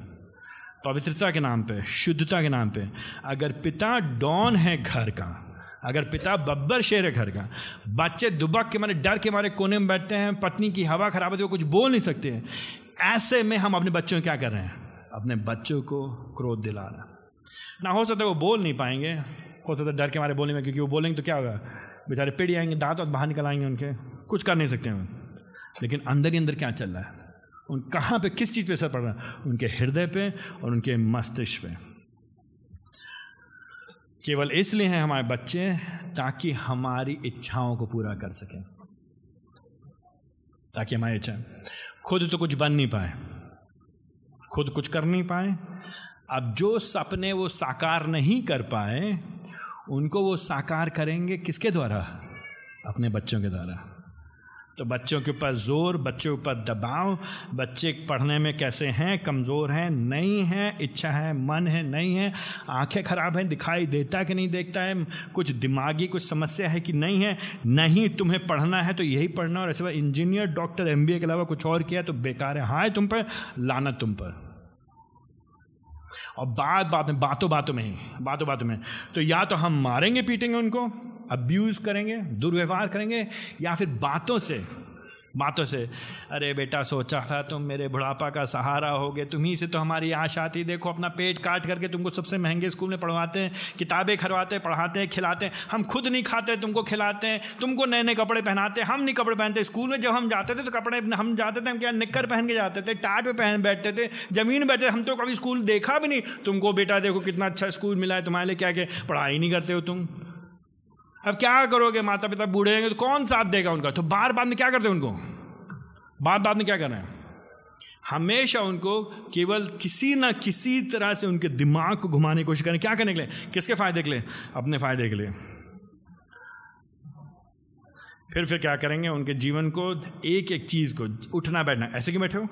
पवित्रता के नाम पे, शुद्धता के नाम पे। अगर पिता डॉन है घर का, अगर पिता बब्बर शेर है घर का, बच्चे दुबक के मारे, डर के मारे कोने में बैठते हैं, पत्नी की हवा खराब होती है, वो कुछ बोल नहीं सकते। ऐसे में हम अपने बच्चों को क्या कर रहे हैं? अपने बच्चों को क्रोध दिला रहे हैं। ना, हो सकता है वो बोल नहीं पाएँगे। हो सकता है डर के मारे में, क्योंकि वो बोलेंगे तो क्या होगा? बेचारे पिड़ जाएँगे, दांत और बाहर निकल आएँगे उनके। कुछ कर नहीं सकते हैं लेकिन अंदर ही अंदर क्या चल रहा है? उन कहाँ पे, किस चीज़ पे असर पड़ रहा है? उनके हृदय पे और उनके मस्तिष्क पे। केवल इसलिए हैं हमारे बच्चे, ताकि हमारी इच्छाओं को पूरा कर सकें। ताकि हमारी इच्छा खुद तो कुछ बन नहीं पाए। खुद कुछ कर नहीं पाए। अब जो सपने वो साकार नहीं कर पाए, उनको वो साकार करेंगे किसके द्वारा? अपने बच्चों के द्वारा। तो बच्चों के ऊपर ज़ोर, बच्चों के ऊपर दबाव, बच्चे पढ़ने में कैसे हैं? कमज़ोर हैं? नहीं हैं। इच्छा है, मन है, नहीं है। आँखें खराब हैं, दिखाई देता कि नहीं देखता है? कुछ दिमागी कुछ समस्या है कि नहीं है? नहीं, तुम्हें पढ़ना है तो यही पढ़ना और ऐसे इंजीनियर, डॉक्टर एम के अलावा कुछ और किया तो बेकार है। हाँ तुम पर लाना तुम पर। और बात बात में, बातों बातों में ही, बातों बातों में। तो या तो हम मारेंगे, पीटेंगे उनको अब्यूज़ करेंगे, दुर्व्यवहार करेंगे, या फिर बातों से बातों से, अरे बेटा, सोचा था तुम मेरे बुढ़ापा का सहारा होगे तुम्ही से तो हमारी आशा थी देखो अपना पेट काट करके तुमको सबसे महँगे स्कूल में पढ़वाते हैं, किताबें खरवाते हैं, पढ़ाते हैं, खिलाते हैं, हम खुद नहीं खाते, तुमको खिलाते हैं, तुमको नए नए कपड़े पहनाते हैं, हम नहीं कपड़े पहनते, स्कूल में जब हम जाते थे तो कपड़े हम जाते थे, हम क्या निक्कर पहन के जाते थे, टाट पे पहन बैठते थे, ज़मीन बैठते हम तो कभी स्कूल देखा भी नहीं, तुमको बेटा देखो कितना अच्छा स्कूल मिला है, तुम्हारे लिए क्या क्या पढ़ाई नहीं करते हो तुम। अब क्या करोगे? माता पिता बूढ़े हैं तो कौन साथ देगा उनका? तो बार बार में क्या करते हैं उनको? बार बार में क्या करना है? हमेशा उनको केवल किसी ना किसी तरह से उनके दिमाग को घुमाने की कोशिश करें। क्या करने के लिए? किसके फ़ायदे के लिए? अपने फ़ायदे के लिए। फिर फिर क्या करेंगे? उनके जीवन को एक एक चीज़ को, उठना बैठना। ऐसे क्यों बैठे हो?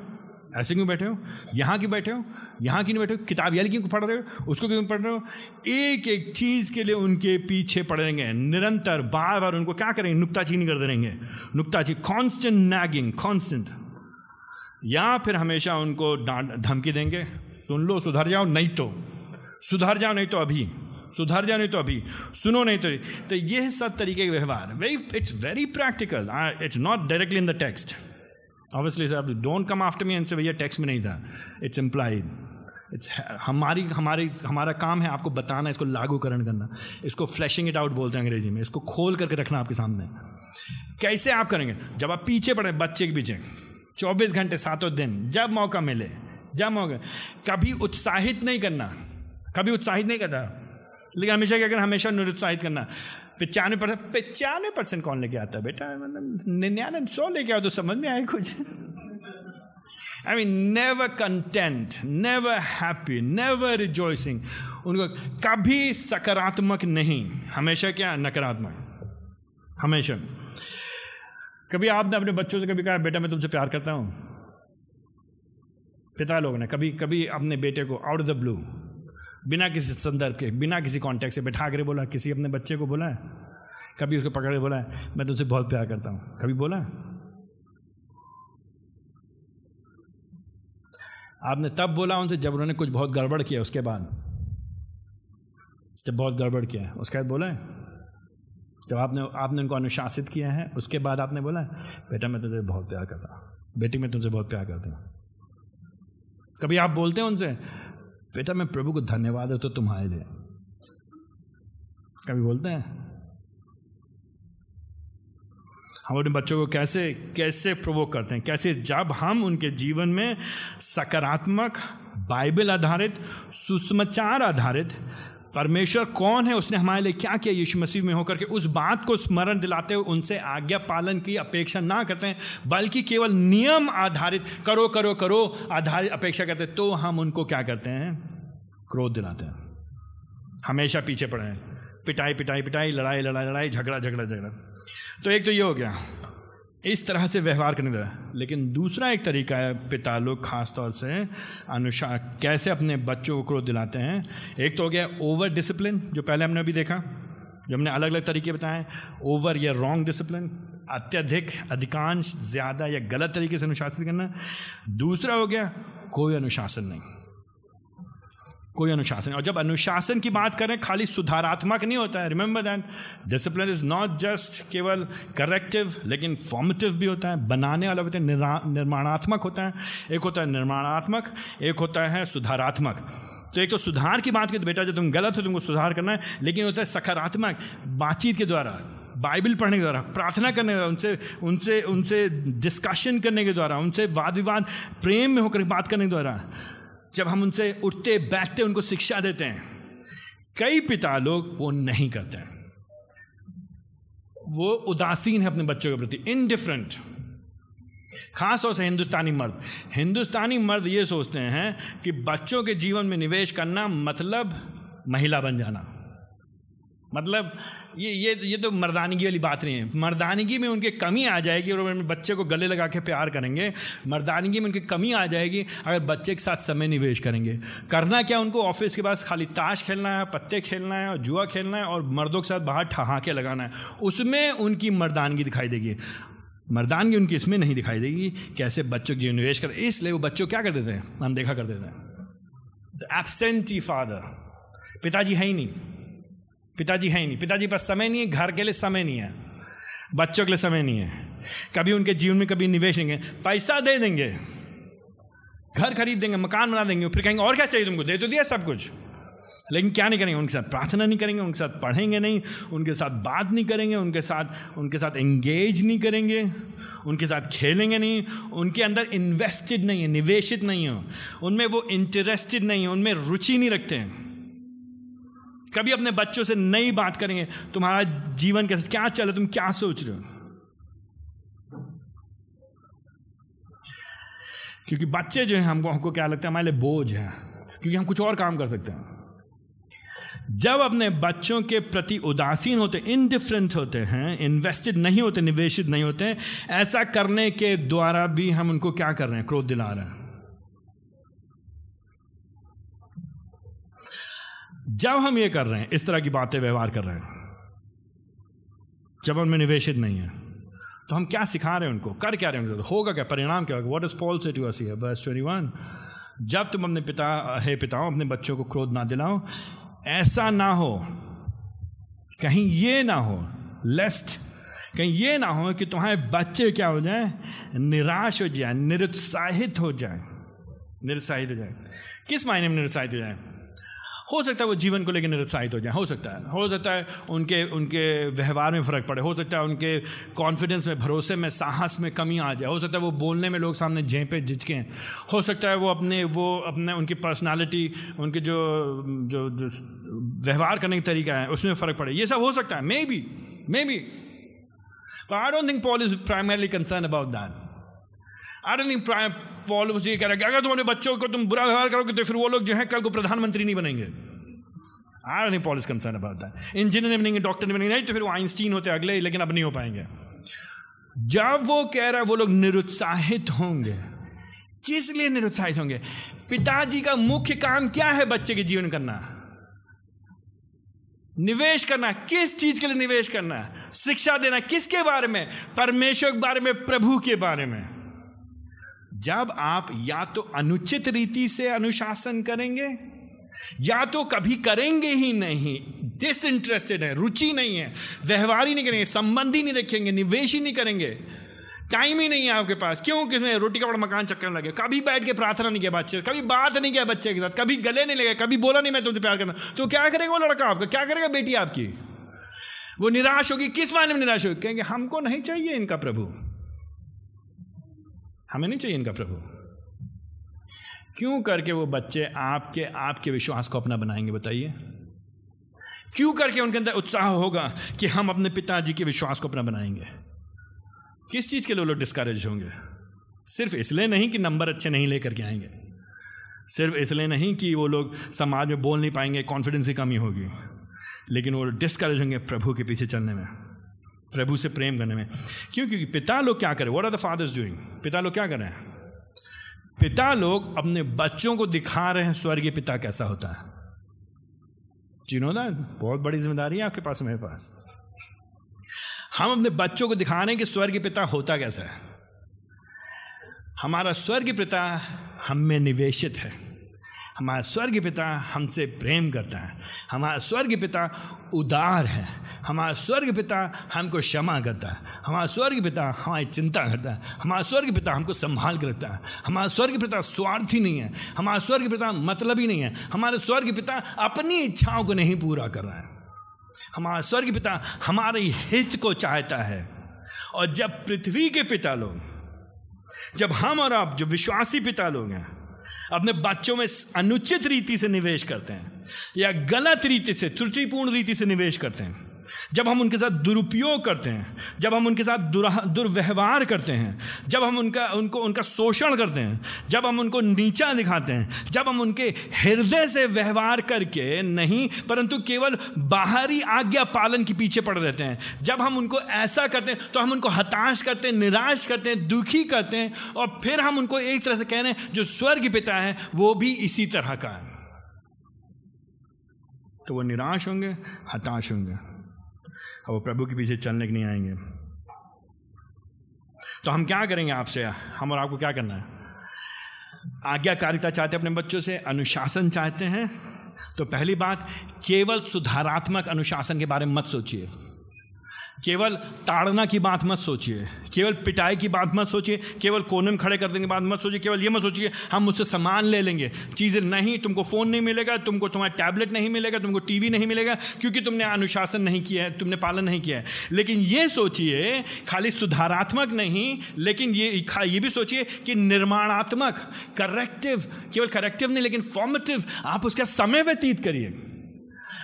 ऐसे क्यों बैठे हो? यहाँ क्यों बैठे हो? यहाँ क्यों नहीं बैठे हो किताब याली क्यों पढ़ रहे हो, उसको क्यों पढ़ रहे हो? एक एक चीज़ के लिए उनके पीछे पड़ेंगे निरंतर बार बार उनको क्या करेंगे? नुकताचीनी करते रहेंगे नुकताची कॉन्स्टेंट नैगिंग कॉन्स्टेंट या फिर हमेशा उनको डांट, धमकी देंगे, सुन लो, सुधर जाओ, नहीं तो। सुधर जाओ, नहीं तो अभी। सुधर जाओ, नहीं तो अभी। सुनो, नहीं तो तो ये सब तरीके के व्यवहार। Very it's very practical it's not directly in the text obviously sir don't come after me इनसे भैया टेक्स्ट में नहीं था। इट्स इम्प्लाइड इट्स हमारी हमारी, हमारा काम है आपको बताना, इसको लागूकरण करना। इसको फ्लैशिंग इट आउट बोलते हैं अंग्रेज़ी में। इसको खोल करके रखना आपके सामने। कैसे आप करेंगे? जब आप पीछे पड़े, बच्चे के पीछे। चौबीस घंटे, सातों दिन, जब मौका मिले, जब मौका, कभी उत्साहित नहीं करना। कभी उत्साहित नहीं करना लेकिन हमेशा क्या करना, हमेशा निरुत्साहित करना। पचानवे परसेंट पचानवे परसेंट कौन लेके आता है बेटा? मतलब निन्यानवे, सौ लेके आओ तो समझ में आए कुछ। I mean never content never happy never rejoicing उनको कभी सकारात्मक नहीं, हमेशा क्या? नकारात्मक। हमेशा। कभी आपने अपने बच्चों से कभी कहा, बेटा, मैं तुमसे प्यार करता हूँ। पिता लोग ने कभी कभी अपने बेटे को आउट ऑफ़ द ब्लू बिना किसी संदर्भ के, बिना किसी कॉन्टेक्ट से बैठा कर बोला किसी अपने बच्चे को बोला है? कभी उसको पकड़ के बोला है, मैं तुमसे बहुत प्यार करता हूँ। कभी बोला आपने तब बोला उनसे जब उन्होंने कुछ बहुत गड़बड़ किया, उसके बाद? जब बहुत गड़बड़ किया, उसके बाद बोला है? जब आपने आपने उनको अनुशासित किया है, उसके बाद आपने बोला है, बेटा, मैं तुझे बहुत प्यार करता हूँ, बेटी, मैं तुमसे बहुत प्यार करती हूँ। कभी आप बोलते हैं उनसे बेटा, मैं प्रभु को धन्यवाद है तो तुम्हारे लिए। कभी बोलते हैं? हम अपने बच्चों को कैसे कैसे प्रवोक करते हैं? कैसे जब हम उनके जीवन में सकारात्मक बाइबल आधारित सुसमाचार आधारित परमेश्वर कौन है? उसने हमारे लिए क्या किया? यीशु मसीह में होकर के उस बात को स्मरण दिलाते हुए उनसे आज्ञा पालन की, अपेक्षा ना करते हैं, बल्कि केवल नियम आधारित, करो करो करो आधारित अपेक्षा करते हैं। तो हम उनको क्या करते हैं? क्रोध दिलाते हैं। हमेशा पीछे पड़े हैं। पिटाई पिटाई पिटाई, लड़ाई लड़ाई लड़ाई, झगड़ा झगड़ा झगड़ा। तो एक तो ये हो गया। इस तरह से व्यवहार करने का लेकिन दूसरा एक तरीका है, पिता लोग खास तौर से अनुसार कैसे अपने बच्चों को क्रोध दिलाते हैं। एक तो हो गया ओवर डिसिप्लिन जो पहले हमने अभी देखा, जो हमने अलग अलग तरीके बताए ओवर या रॉन्ग डिसिप्लिन अत्यधिक, अधिकांश, ज़्यादा या गलत तरीके से अनुशासित करना। दूसरा हो गया, कोई अनुशासन नहीं। कोई अनुशासन और जब अनुशासन की बात करें, खाली सुधारात्मक नहीं होता है। Remember that discipline is not just केवल करेक्टिव लेकिन फॉर्मेटिव भी होता है। बनाने वाला होता है निर्माणात्मक होता है। एक होता है निर्माणात्मक, एक होता है सुधारात्मक। तो एक तो सुधार की बात की तो बेटा, जब तुम गलत हो, तुमको सुधार करना है, लेकिन होता है सकारात्मक, बातचीत के द्वारा, बाइबल पढ़ने के द्वारा, प्रार्थना करने के द्वारा, उनसे उनसे उनसे डिस्कशन करने के द्वारा, उनसे वाद विवाद प्रेम में होकर बात करने के द्वारा जब हम उनसे उठते, बैठते, उनको शिक्षा देते हैं, कई पिता लोग वो नहीं करते हैं। वो उदासीन है अपने बच्चों के प्रति इनडिफरेंट खास तौर से हिंदुस्तानी मर्द। हिंदुस्तानी मर्द ये सोचते हैं कि बच्चों के जीवन में निवेश करना मतलब महिला बन जाना। मतलब ये ये ये तो मर्दानगी वाली बात नहीं है। मर्दानगी में उनकी कमी आ जाएगी और बच्चे को गले लगा के प्यार करेंगे। मर्दानगी में उनकी कमी आ जाएगी अगर बच्चे के साथ समय निवेश करेंगे। करना क्या उनको ऑफ़िस के पास खाली ताश खेलना है, पत्ते खेलना है और जुआ खेलना है और मर्दों के साथ बाहर ठहाके लगाना है? उसमें उनकी मर्दानगी दिखाई देगी। मर्दानगी उनकी इसमें नहीं दिखाई देगी कैसे बच्चों की निवेश कर। इसलिए वो बच्चों क्या कर देते हैं? हम देखा कर देते हैं। द एबसेंटी फादर पिताजी है ही नहीं। पिताजी है ही नहीं। पिताजी पास समय नहीं है, घर के लिए समय नहीं है, बच्चों के लिए समय नहीं है। कभी उनके जीवन में कभी निवेश नहीं पैसा दे देंगे, घर खरीद देंगे, मकान बना देंगे, फिर कहेंगे, और क्या चाहिए तुमको? दे तो दिया सब कुछ। लेकिन क्या नहीं करेंगे? उनके साथ प्रार्थना नहीं करेंगे, उनके साथ पढ़ेंगे नहीं, उनके साथ बात नहीं करेंगे, उनके साथ उनके साथ एंगेज नहीं करेंगे, उनके साथ खेलेंगे नहीं, उनके अंदर इन्वेस्टेड नहीं है, निवेशित नहीं हो। उनमें वो इंटरेस्टेड नहीं है, उनमें रुचि नहीं रखते हैं। कभी अपने बच्चों से नई बात करेंगे, तुम्हारा जीवन कैसे, क्या चल रहा है, तुम क्या सोच रहे हो? क्योंकि बच्चे जो हैं, हमको हमको क्या लगता है, हमारे लिए बोझ है, क्योंकि हम कुछ और काम कर सकते हैं। जब अपने बच्चों के प्रति उदासीन होते इनडिफरेंट होते हैं इन्वेस्टेड नहीं होते, निवेशित नहीं होते, ऐसा करने के द्वारा भी हम उनको क्या कर रहे हैं, क्रोध दिला रहे हैं। जब हम ये कर रहे हैं, इस तरह की बातें व्यवहार कर रहे हैं, जब उनमें निवेशित नहीं है तो हम क्या सिखा रहे हैं उनको? कर क्या रहे हैं उनको? होगा क्या? परिणाम क्या होगा? What is Paul say to us verse twenty one जब तुम अपने पिता, हे पिताओं, अपने बच्चों को क्रोध ना दिलाओ, ऐसा ना हो, कहीं ये ना हो लेस्ट कहीं ये ना हो कि तुम्हारे बच्चे क्या हो जाए? निराश हो जाए, निरुत्साहित हो जाए। निरुत्साहित हो जाए। किस मायने में निरुत्साहित हो जाए? हो सकता है वो जीवन को लेकर निरुत्साहित हो जाए, हो सकता है। हो सकता है उनके उनके व्यवहार में फ़र्क पड़े, हो सकता है उनके कॉन्फिडेंस में, भरोसे में, साहस में कमी आ जाए, हो सकता है वो बोलने में लोग सामने झेपे, झिझकें हो। सकता है वो अपने वो अपने, उनकी पर्सनालिटी उनके जो जो जो व्यवहार करने का तरीका है, उसमें फ़र्क पड़े। ये सब हो सकता है maybe maybe I don't think Paul is primarily concern about that I Paul ये कह रहा है अगर तुम अपने बच्चों को तुम बुरा व्यवहार करोगे तो फिर वो लोग जो है कल को प्रधानमंत्री नहीं बनेंगे. I don't think Paul is concern about that engineer नहीं बनेंगे डॉक्टर नहीं बनेंगे नहीं तो फिर वो आइंस्टीन होते अगले, लेकिन अब नहीं हो पाएँगे। जब वो कह रहा है, वो लोग निरुत्साहित होंगे। किस लिए निरुत्साहित होंगे? पिताजी का मुख्य काम क्या है बच्चे के जीवन करना? निवेश करना, किस चीज़ के लिए निवेश करना? शिक्षा देना किसके बारे में? परमेश्वर के बारे में, प्रभु के बारे में। जब आप या तो अनुचित रीति से अनुशासन करेंगे, या तो कभी करेंगे ही नहीं डिसइंटरेस्टेड है, रुचि नहीं है, व्यवहार ही नहीं करेंगे, संबंध ही नहीं रखेंगे, निवेश ही नहीं करेंगे टाइम ही नहीं है आपके पास। क्यों? किसमें रोटी कपड़ा मकान चक्कर लगे। कभी बैठ के प्रार्थना नहीं किया बच्चे कभी बात नहीं किया बच्चे के साथ, कभी गले नहीं लगे, कभी बोला नहीं मैं तुमसे प्यार करना। तो क्या करेगा वो लड़का आपका? क्या करेगा बेटी आपकी? वो निराश होगी, किस मायने में निराश होगी? कहेंगे, हमको नहीं चाहिए इनका प्रभु। हमें नहीं चाहिए इनका प्रभु। क्यों करके वो बच्चे आपके आपके विश्वास को अपना बनाएँगे बताइए? क्यों करके उनके अंदर उत्साह होगा कि हम अपने पिताजी के विश्वास को अपना बनाएँगे? किस चीज़ के लिए लोग डिस्करेज होंगे? सिर्फ़ इसलिए नहीं कि नंबर अच्छे नहीं लेकर के आएँगे। सिर्फ़ इसलिए नहीं कि वो लोग समाज में बोल नहीं पाएँगे कॉन्फिडेंस की कमी होगी। लेकिन वो डिस्करेज होंगे प्रभु के पीछे चलने में। प्रभु से प्रेम करने में। क्यों? क्योंकि पिता लोग क्या करें? What are the fathers doing पिता लोग क्या कर रहे हैं? पिता लोग अपने बच्चों को दिखा रहे हैं स्वर्गीय पिता कैसा होता है। नो दैट बहुत बड़ी ज़िम्मेदारी है आपके पास, मेरे पास। हम अपने बच्चों को दिखा रहे हैं कि स्वर्ग पिता होता कैसा है? हमारा स्वर्ग पिता हम में निवेशित है। हमारा स्वर्ग पिता हमसे प्रेम करता है। हमारा स्वर्ग पिता उदार है। हमारा स्वर्ग पिता हमको क्षमा करता है। हमारा स्वर्ग पिता हमारी चिंता करता है। हमारा स्वर्ग पिता हमको संभाल कर रखता है। हमारा स्वर्ग पिता स्वार्थी नहीं है। हमारा स्वर्ग पिता मतलब ही नहीं है। हमारे स्वर्ग पिता अपनी इच्छाओं को नहीं पूरा कर रहा है। हमारा स्वर्ग पिता हमारे हित को चाहता है। और जब पृथ्वी के पिता लोग, जब हम और आप, जो विश्वासी पिता लोग हैं अपने बच्चों में अनुचित रीति से निवेश करते हैं या गलत रीति से, त्रुटिपूर्ण रीति से निवेश करते हैं। जब हम उनके साथ दुरुपयोग करते हैं, जब हम उनके साथ दुर्व्यवहार करते हैं, जब हम उनका, उनको, उनका शोषण करते हैं, जब हम उनको नीचा दिखाते हैं, जब हम उनके हृदय से व्यवहार करके नहीं, परंतु केवल बाहरी आज्ञा पालन के पीछे पड़ रहते हैं, जब हम उनको ऐसा करते हैं तो हम उनको हताश करते हैं, निराश करते हैं, दुखी करते हैं, और फिर हम उनको एक तरह से कह रहे हैं, जो स्वर्ग पिता है, वो भी इसी तरह का है। तो वो निराश होंगे, हताश होंगे। और वो प्रभु के पीछे चलने के नहीं आएँगे। तो हम क्या करेंगे आपसे? हम और आपको क्या करना है? आज्ञाकारिता चाहते हैं अपने बच्चों से, अनुशासन चाहते हैं। तो पहली बात, केवल सुधारात्मक अनुशासन के बारे में मत सोचिए। केवल ताड़ना की बात मत सोचिए, केवल पिटाई की बात मत सोचिए, केवल कोने में खड़े कर देने की बात मत सोचिए, केवल ये मत सोचिए, हम उससे सामान ले लेंगे। चीज़ें नहीं, तुमको फ़ोन नहीं मिलेगा, तुमको तुम्हारा टैबलेट नहीं मिलेगा, तुमको टीवी नहीं मिलेगा, क्योंकि तुमने अनुशासन नहीं किया है, तुमने पालन नहीं किया है। लेकिन ये सोचिए, खाली सुधारात्मक नहीं, लेकिन ये ये भी सोचिए कि निर्माणात्मक करेक्टिव केवल करेक्टिव नहीं, लेकिन फॉर्मेटिव आप उसका समय व्यतीत करिए।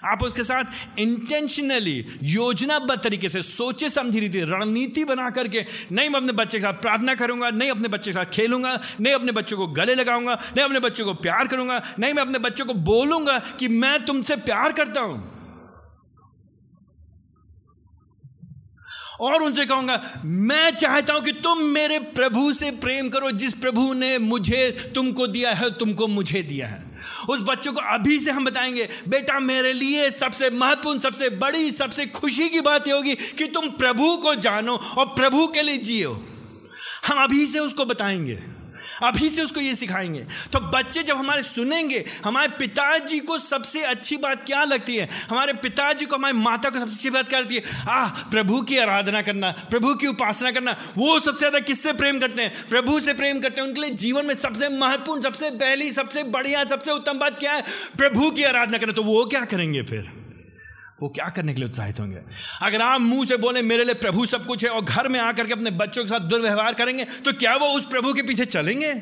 आप उसके साथ इंटेंशनली योजनाबद्ध तरीके से, सोचे समझी रीति, रणनीति बना करके, नहीं मैं अपने बच्चे के साथ प्रार्थना करूँगा, नहीं अपने बच्चे के साथ खेलूँगा, नहीं अपने बच्चों को गले लगाऊँगा, नहीं अपने बच्चों को प्यार करूँगा, नहीं मैं अपने बच्चों को बोलूँगा कि मैं तुमसे प्यार करता हूँ। और उनसे कहूँगा, मैं चाहता हूँ कि तुम मेरे प्रभु से प्रेम करो, जिस प्रभु ने मुझे, तुमको दिया है, तुमको मुझे दिया है। उस बच्चों को अभी से हम बताएँगे, बेटा, मेरे लिए सबसे महत्वपूर्ण, सबसे बड़ी, सबसे खुशी की बात यह होगी कि तुम प्रभु को जानो और प्रभु के लिए जियो। हम अभी से उसको बताएँगे। अभी से उसको ये सिखाएँगे। तो बच्चे जब हमारे सुनेंगे, हमारे पिताजी को सबसे अच्छी बात क्या लगती है? हमारे पिताजी को, हमारी माता को सबसे अच्छी बात क्या लगती है? आह, प्रभु की आराधना करना, प्रभु की उपासना करना, वो सबसे ज़्यादा किससे प्रेम करते हैं? प्रभु से प्रेम करते हैं। उनके लिए जीवन में सबसे महत्वपूर्ण, सबसे पहली, सबसे बढ़िया, सबसे उत्तम बात क्या है? प्रभु की आराधना करना। तो वो क्या करेंगे फिर? वो क्या करने के लिए उत्साहित होंगे? अगर आप मुँह से बोले, मेरे लिए प्रभु सब कुछ है, और घर में आकर के अपने बच्चों के साथ दुर्व्यवहार करेंगे तो क्या वो उस प्रभु के पीछे चलेंगे?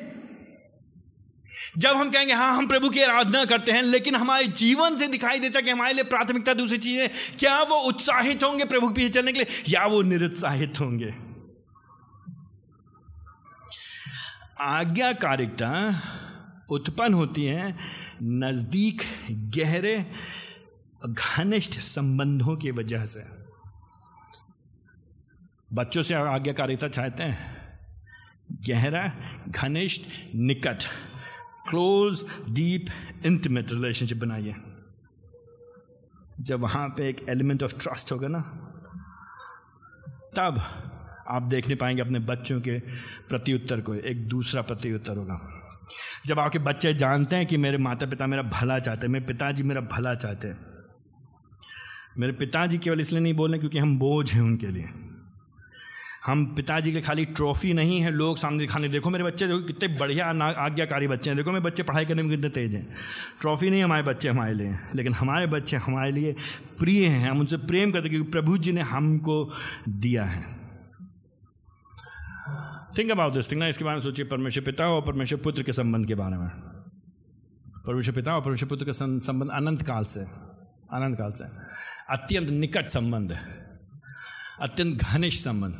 जब हम कहेंगे हाँ हम प्रभु की आराधना करते हैं, लेकिन हमारे जीवन से दिखाई देता है कि हमारे लिए प्राथमिकता दूसरी चीज़ है। क्या वो उत्साहित होंगे प्रभु के पीछे चलने के लिए? या वो निरुत्साहित होंगे? आज्ञाकारिकता उत्पन्न होती है नज़दीक, गहरे घनिष्ठ संबंधों की वजह से। बच्चों से आज्ञाकारिता चाहते हैं। गहरा, घनिष्ठ, निकट क्लोज डीप इंटीमेट रिलेशनशिप बनाइए। जब वहाँ पे एक एलिमेंट ऑफ़ ट्रस्ट होगा ना, तब आप देख नहीं पाएँगे अपने बच्चों के प्रत्युत्तर को, एक दूसरा प्रत्युत्तर होगा। जब आपके बच्चे जानते हैं कि मेरे माता पिता मेरा भला चाहते हैं, मेरे पिताजी मेरा भला चाहते हैं मेरे पिताजी केवल इसलिए नहीं बोल रहे क्योंकि हम बोझ हैं उनके लिए। हम पिताजी के खाली ट्रॉफी नहीं है, लोग सामने दिखाने देखो मेरे बच्चे, देखो कितने बढ़िया आज्ञाकारी बच्चे हैं। देखो मेरे बच्चे पढ़ाई करने में कितने तेज हैं। ट्रॉफी नहीं हमारे बच्चे हमारे लिए, लेकिन हमारे बच्चे हमारे लिए प्रिय हैं। हम उनसे प्रेम करते क्योंकि प्रभु जी ने हमको दिया है। थिंक अबाउट दिस थिंग ना, इसके बारे में सोचिए। परमेश्वर पिता और परमेश्वर पुत्र के संबंध के बारे में। परमेश्वर पिता और परमेश्वर पुत्र का संबंध अनंत काल से, अनंत काल से। अत्यंत निकट संबंध है, अत्यंत घनिष्ठ संबंध।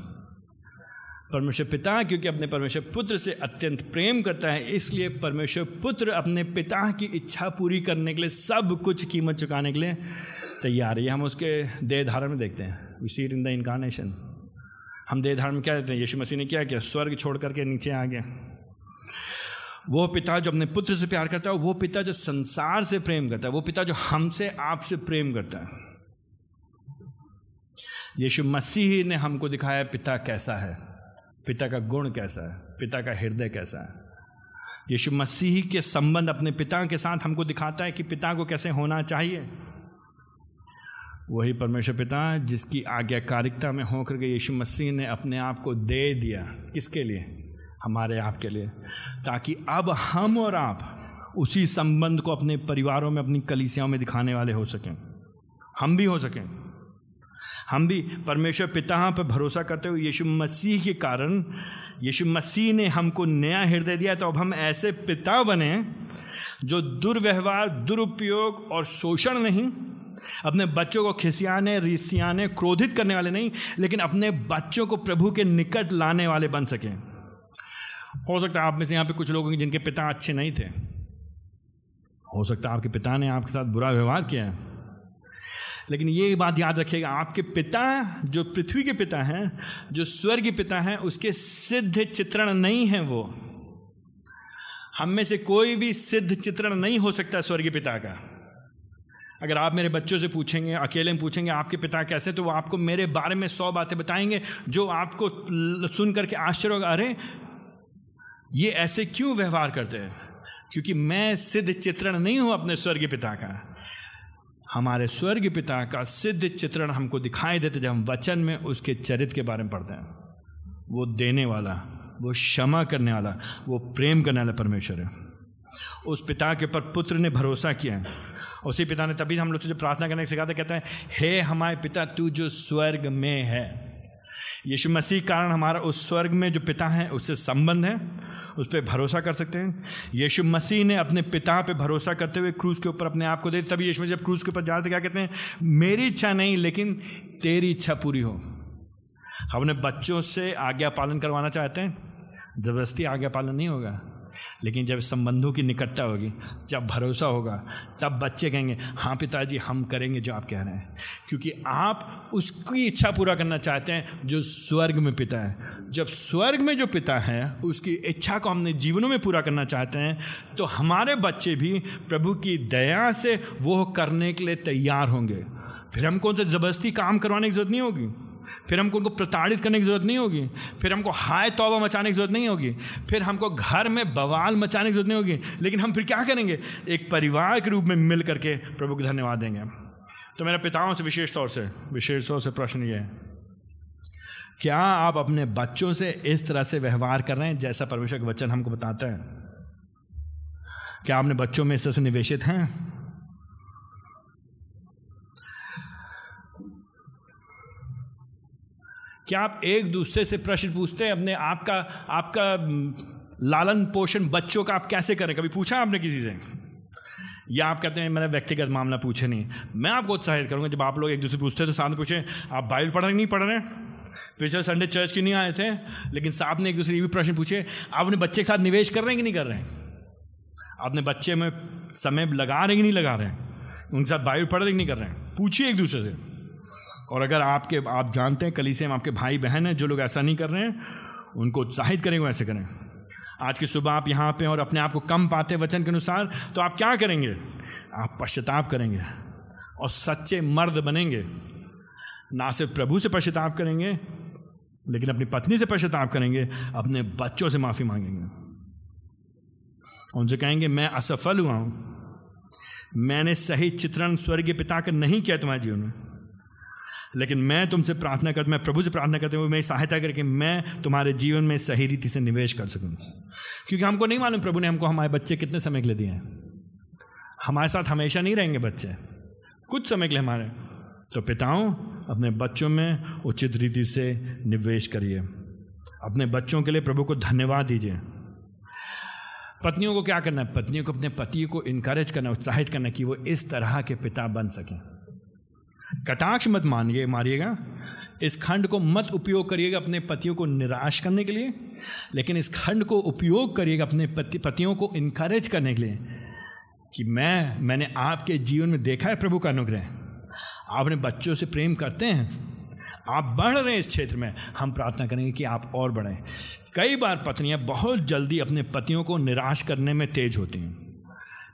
परमेश्वर पिता, क्योंकि अपने परमेश्वर पुत्र से अत्यंत प्रेम करता है, इसलिए परमेश्वर पुत्र अपने पिता की इच्छा पूरी करने के लिए, सब कुछ कीमत चुकाने के लिए तैयार है। हम उसके देह धारण में देखते हैं। We see it in the incarnation हम देह धारण में क्या देते हैं? यीशु मसीह ने क्या किया? स्वर्ग छोड़ करके नीचे आ गया। वो पिता जो अपने पुत्र से प्यार करता है, वो पिता जो संसार से प्रेम करता है, वो पिता जो हमसे आपसे प्रेम करता है। यीशु मसीह ने हमको दिखाया पिता कैसा है, पिता का गुण कैसा है, पिता का हृदय कैसा है। यीशु मसीह के संबंध अपने पिता के साथ हमको दिखाता है कि पिता को कैसे होना चाहिए। वही परमेश्वर पिता जिसकी आज्ञाकारिकता में होकर के यीशु मसीह ने अपने आप को दे दिया, किसके लिए? हमारे आप के लिए। ताकि अब हम और आप उसी संबंध को अपने परिवारों में, अपनी कलिसियाओं में दिखाने वाले हो सकें। हम भी हो सकें। हम भी परमेश्वर पिता पर भरोसा करते हुए यीशु मसीह के कारण, यीशु मसीह ने हमको नया हृदय दिया तो अब हम ऐसे पिता बने जो दुर्व्यवहार, दुरुपयोग और शोषण नहीं, अपने बच्चों को खिसियाने, रिसियाने, क्रोधित करने वाले नहीं, लेकिन अपने बच्चों को प्रभु के निकट लाने वाले बन सकें। हो सकता है आप में से यहाँ पे कुछ लोग जिनके पिता अच्छे नहीं थे। हो सकता है आपके पिता ने आपके साथ बुरा व्यवहार किया है। लेकिन ये बात याद रखिएगा, आपके पिता, जो पृथ्वी के पिता हैं, जो स्वर्ग पिता हैं, उसके सिद्ध चित्रण नहीं है वो। हम में से कोई भी सिद्ध चित्रण नहीं हो सकता स्वर्गीय पिता का। अगर आप मेरे बच्चों से पूछेंगे, अकेले में पूछेंगे, आपके पिता कैसे तो वो आपको मेरे बारे में सौ बातें बताएँगे, जो आपको सुन करके आश्चर्य होगा, अरे, ये ऐसे क्यों व्यवहार करते हैं? क्योंकि मैं सिद्ध चित्रण नहीं हूँ अपने स्वर्गीय पिता का। हमारे स्वर्ग पिता का सिद्ध चित्रण हमको दिखाई देते जब हम वचन में उसके चरित्र के बारे में पढ़ते हैं। वो देने वाला, वो क्षमा करने वाला, वो प्रेम करने वाला परमेश्वर है। उस पिता के ऊपर पुत्र ने भरोसा किया है। उसी पिता ने तभी हम लोग से जो प्रार्थना करने से सिखाते कहते हैं, हे हमारे पिता, तू जो स्वर्ग में है यीशु मसीह कारण हमारा उस स्वर्ग में जो पिता है, उससे संबंध है, उस पर भरोसा कर सकते हैं। यीशु मसीह ने अपने पिता पे भरोसा करते हुए क्रूज के ऊपर अपने आप को दे तभी यीशु मसीह जब क्रूज के ऊपर जाते क्या कहते हैं, मेरी इच्छा नहीं, लेकिन तेरी इच्छा पूरी हो। हम अपने बच्चों से आज्ञा पालन करवाना चाहते हैं। ज़बरदस्ती आज्ञा पालन नहीं होगा। लेकिन जब संबंधों की निकटता होगी, जब भरोसा होगा, तब बच्चे कहेंगे हाँ पिताजी, हम करेंगे जो आप कह रहे हैं। क्योंकि आप उसकी इच्छा पूरा करना चाहते हैं जो स्वर्ग में पिता है। जब स्वर्ग में जो पिता है, उसकी इच्छा को हमने जीवनों में पूरा करना चाहते हैं तो हमारे बच्चे भी प्रभु की दया से वो करने के लिए तैयार होंगे। फिर हमको उनसे ज़बरदस्ती काम करवाने की ज़रूरत नहीं होगी? फिर हमको उनको प्रताड़ित करने की ज़रूरत नहीं होगी। फिर हमको हाय तौबा मचाने की ज़रूरत नहीं होगी। फिर हमको घर में बवाल मचाने की ज़रूरत नहीं होगी। लेकिन हम फिर क्या करेंगे? एक परिवार के रूप में मिल करके प्रभु को धन्यवाद देंगे। तो मेरे पिताओं से विशेष तौर से, विशेष तौर से प्रश्न ये है, क्या आप अपने बच्चों से इस तरह से व्यवहार कर रहे हैं जैसा परमेश्वर का वचन हमको बताता है? क्या आपने बच्चों में इस तरह से निवेशित हैं? क्या आप एक दूसरे से प्रश्न पूछते हैं, अपने आपका आपका लालन पोषण बच्चों का आप कैसे करें? कभी पूछा आपने किसी से? या आप कहते हैं, मैंने व्यक्तिगत मामला पूछे नहीं। मैं आपको उत्साहित करूँगा, जब आप लोग एक दूसरे पूछते हैं तो सामने पूछे, आप बाइबल पढ़ रहे नहीं पढ़ रहे पिछले संडे चर्च के नहीं आए थे? लेकिन साहब ने एक दूसरे ये भी प्रश्न पूछे, आप अपने बच्चे के साथ निवेश कर रहे हैं कि नहीं कर रहे हैं? अपने बच्चे में समय लगा रहे कि नहीं लगा रहे हैं? उनके साथ बाइबल पढ़ रहे कि नहीं कर रहे हैं? पूछिए एक दूसरे से। और अगर आपके, आप जानते हैं कली से आपके भाई बहन हैं, जो लोग ऐसा नहीं कर रहे हैं, उनको उत्साहित करें, वो ऐसे करें। आज की सुबह आप यहाँ पे और अपने आप को कम पाते वचन के अनुसार तो आप क्या करेंगे? आप पश्चाताप करेंगे और सच्चे मर्द बनेंगे। ना सिर्फ़ प्रभु से पश्चाताप करेंगे, लेकिन अपनी पत्नी से पश्चाताप करेंगे, अपने बच्चों से माफ़ी मांगेंगे। उनसे कहेंगे, मैं असफल हुआ हूँ। मैंने सही चित्रण स्वर्गीय पिता का नहीं किया तुम्हारे जीवन में। लेकिन मैं तुमसे प्रार्थना कर, मैं प्रभु से प्रार्थना करते हुए मेरी सहायता करके मैं तुम्हारे जीवन में सही रीति से निवेश कर सकूँ। क्योंकि हमको नहीं मालूम प्रभु ने हमको हमारे बच्चे कितने समय के लिए दिए हैं। हमारे साथ हमेशा नहीं रहेंगे बच्चे। कुछ समय के लिए हमारे। तो पिताओं, अपने बच्चों में उचित रीति से निवेश करिए। अपने बच्चों के लिए प्रभु को धन्यवाद दीजिए। पत्नियों को क्या करना है? पत्नियों को, अपने पति को इनकरेज करना, उत्साहित करना कि वो इस तरह के पिता बन सकें। कटाक्ष मत मानिए, मारिएगा। इस खंड को मत उपयोग करिएगा अपने पतियों को निराश करने के लिए, लेकिन इस खंड को उपयोग करिएगा अपने पति, पतियों को इनकरेज करने के लिए कि मैं, मैंने आपके जीवन में देखा है प्रभु का अनुग्रह। आप अपने बच्चों से प्रेम करते हैं। आप बढ़ रहे हैं इस क्षेत्र में। हम प्रार्थना करेंगे कि आप और बढ़ें। कई बार पत्नियाँ बहुत जल्दी अपने पतियों को निराश करने में तेज होती हैं।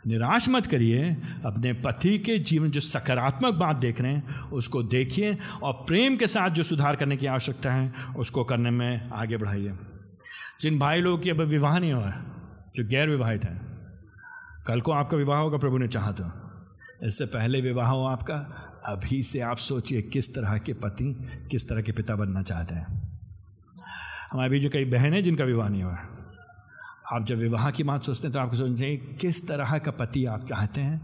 निराश मत करिए। अपने पति के जीवन जो सकारात्मक बात देख रहे हैं, उसको देखिए और प्रेम के साथ जो सुधार करने की आवश्यकता है, उसको करने में आगे बढ़ाइए। जिन भाई लोगों की अब विवाह नहीं हुआ है, जो गैर विवाहित हैं, कल को आपका विवाह होगा, प्रभु ने चाहा तो। इससे पहले विवाह हो आपका, अभी से आप सोचिए किस तरह के पति, किस तरह के पिता बनना चाहते हैं। हमारे भी जो कई बहन हैं जिनका विवाह नहीं हुआ आप जब विवाह की बात सोचते हैं तो आपको सोचना चाहिए किस तरह का पति आप चाहते हैं,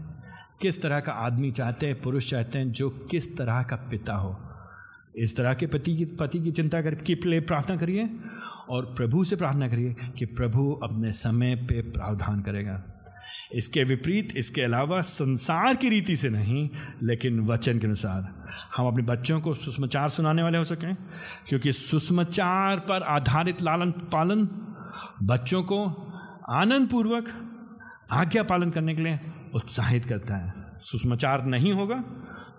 किस तरह का आदमी चाहते हैं, पुरुष चाहते हैं, जो किस तरह का पिता हो। इस तरह के पति की पति की चिंता कर, की प्ले प्रार्थना करिए और प्रभु से प्रार्थना करिए कि प्रभु अपने समय पे प्रावधान करेगा। इसके विपरीत, इसके अलावा संसार की रीति से नहीं, लेकिन वचन के अनुसार। हम अपने बच्चों को सुषमाचार सुनाने वाले हो सकें, क्योंकि सुषमाचार पर आधारित लालन पालन बच्चों को आनंद पूर्वक आज्ञा पालन करने के लिए उत्साहित करता है। सुषमाचार नहीं होगा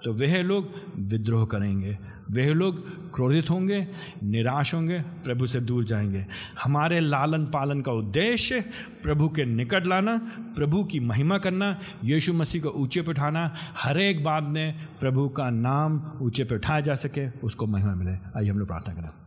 तो वह लोग विद्रोह करेंगे, वह लोग क्रोधित होंगे, निराश होंगे, प्रभु से दूर जाएँगे। हमारे लालन पालन का उद्देश्य प्रभु के निकट लाना, प्रभु की महिमा करना, यीशु मसीह को ऊँचे पर उठाना। हर एक बात में प्रभु का नाम ऊँचे पर उठाया जा सके, उसको महिमा मिले। आइए हम लोग प्रार्थना करें।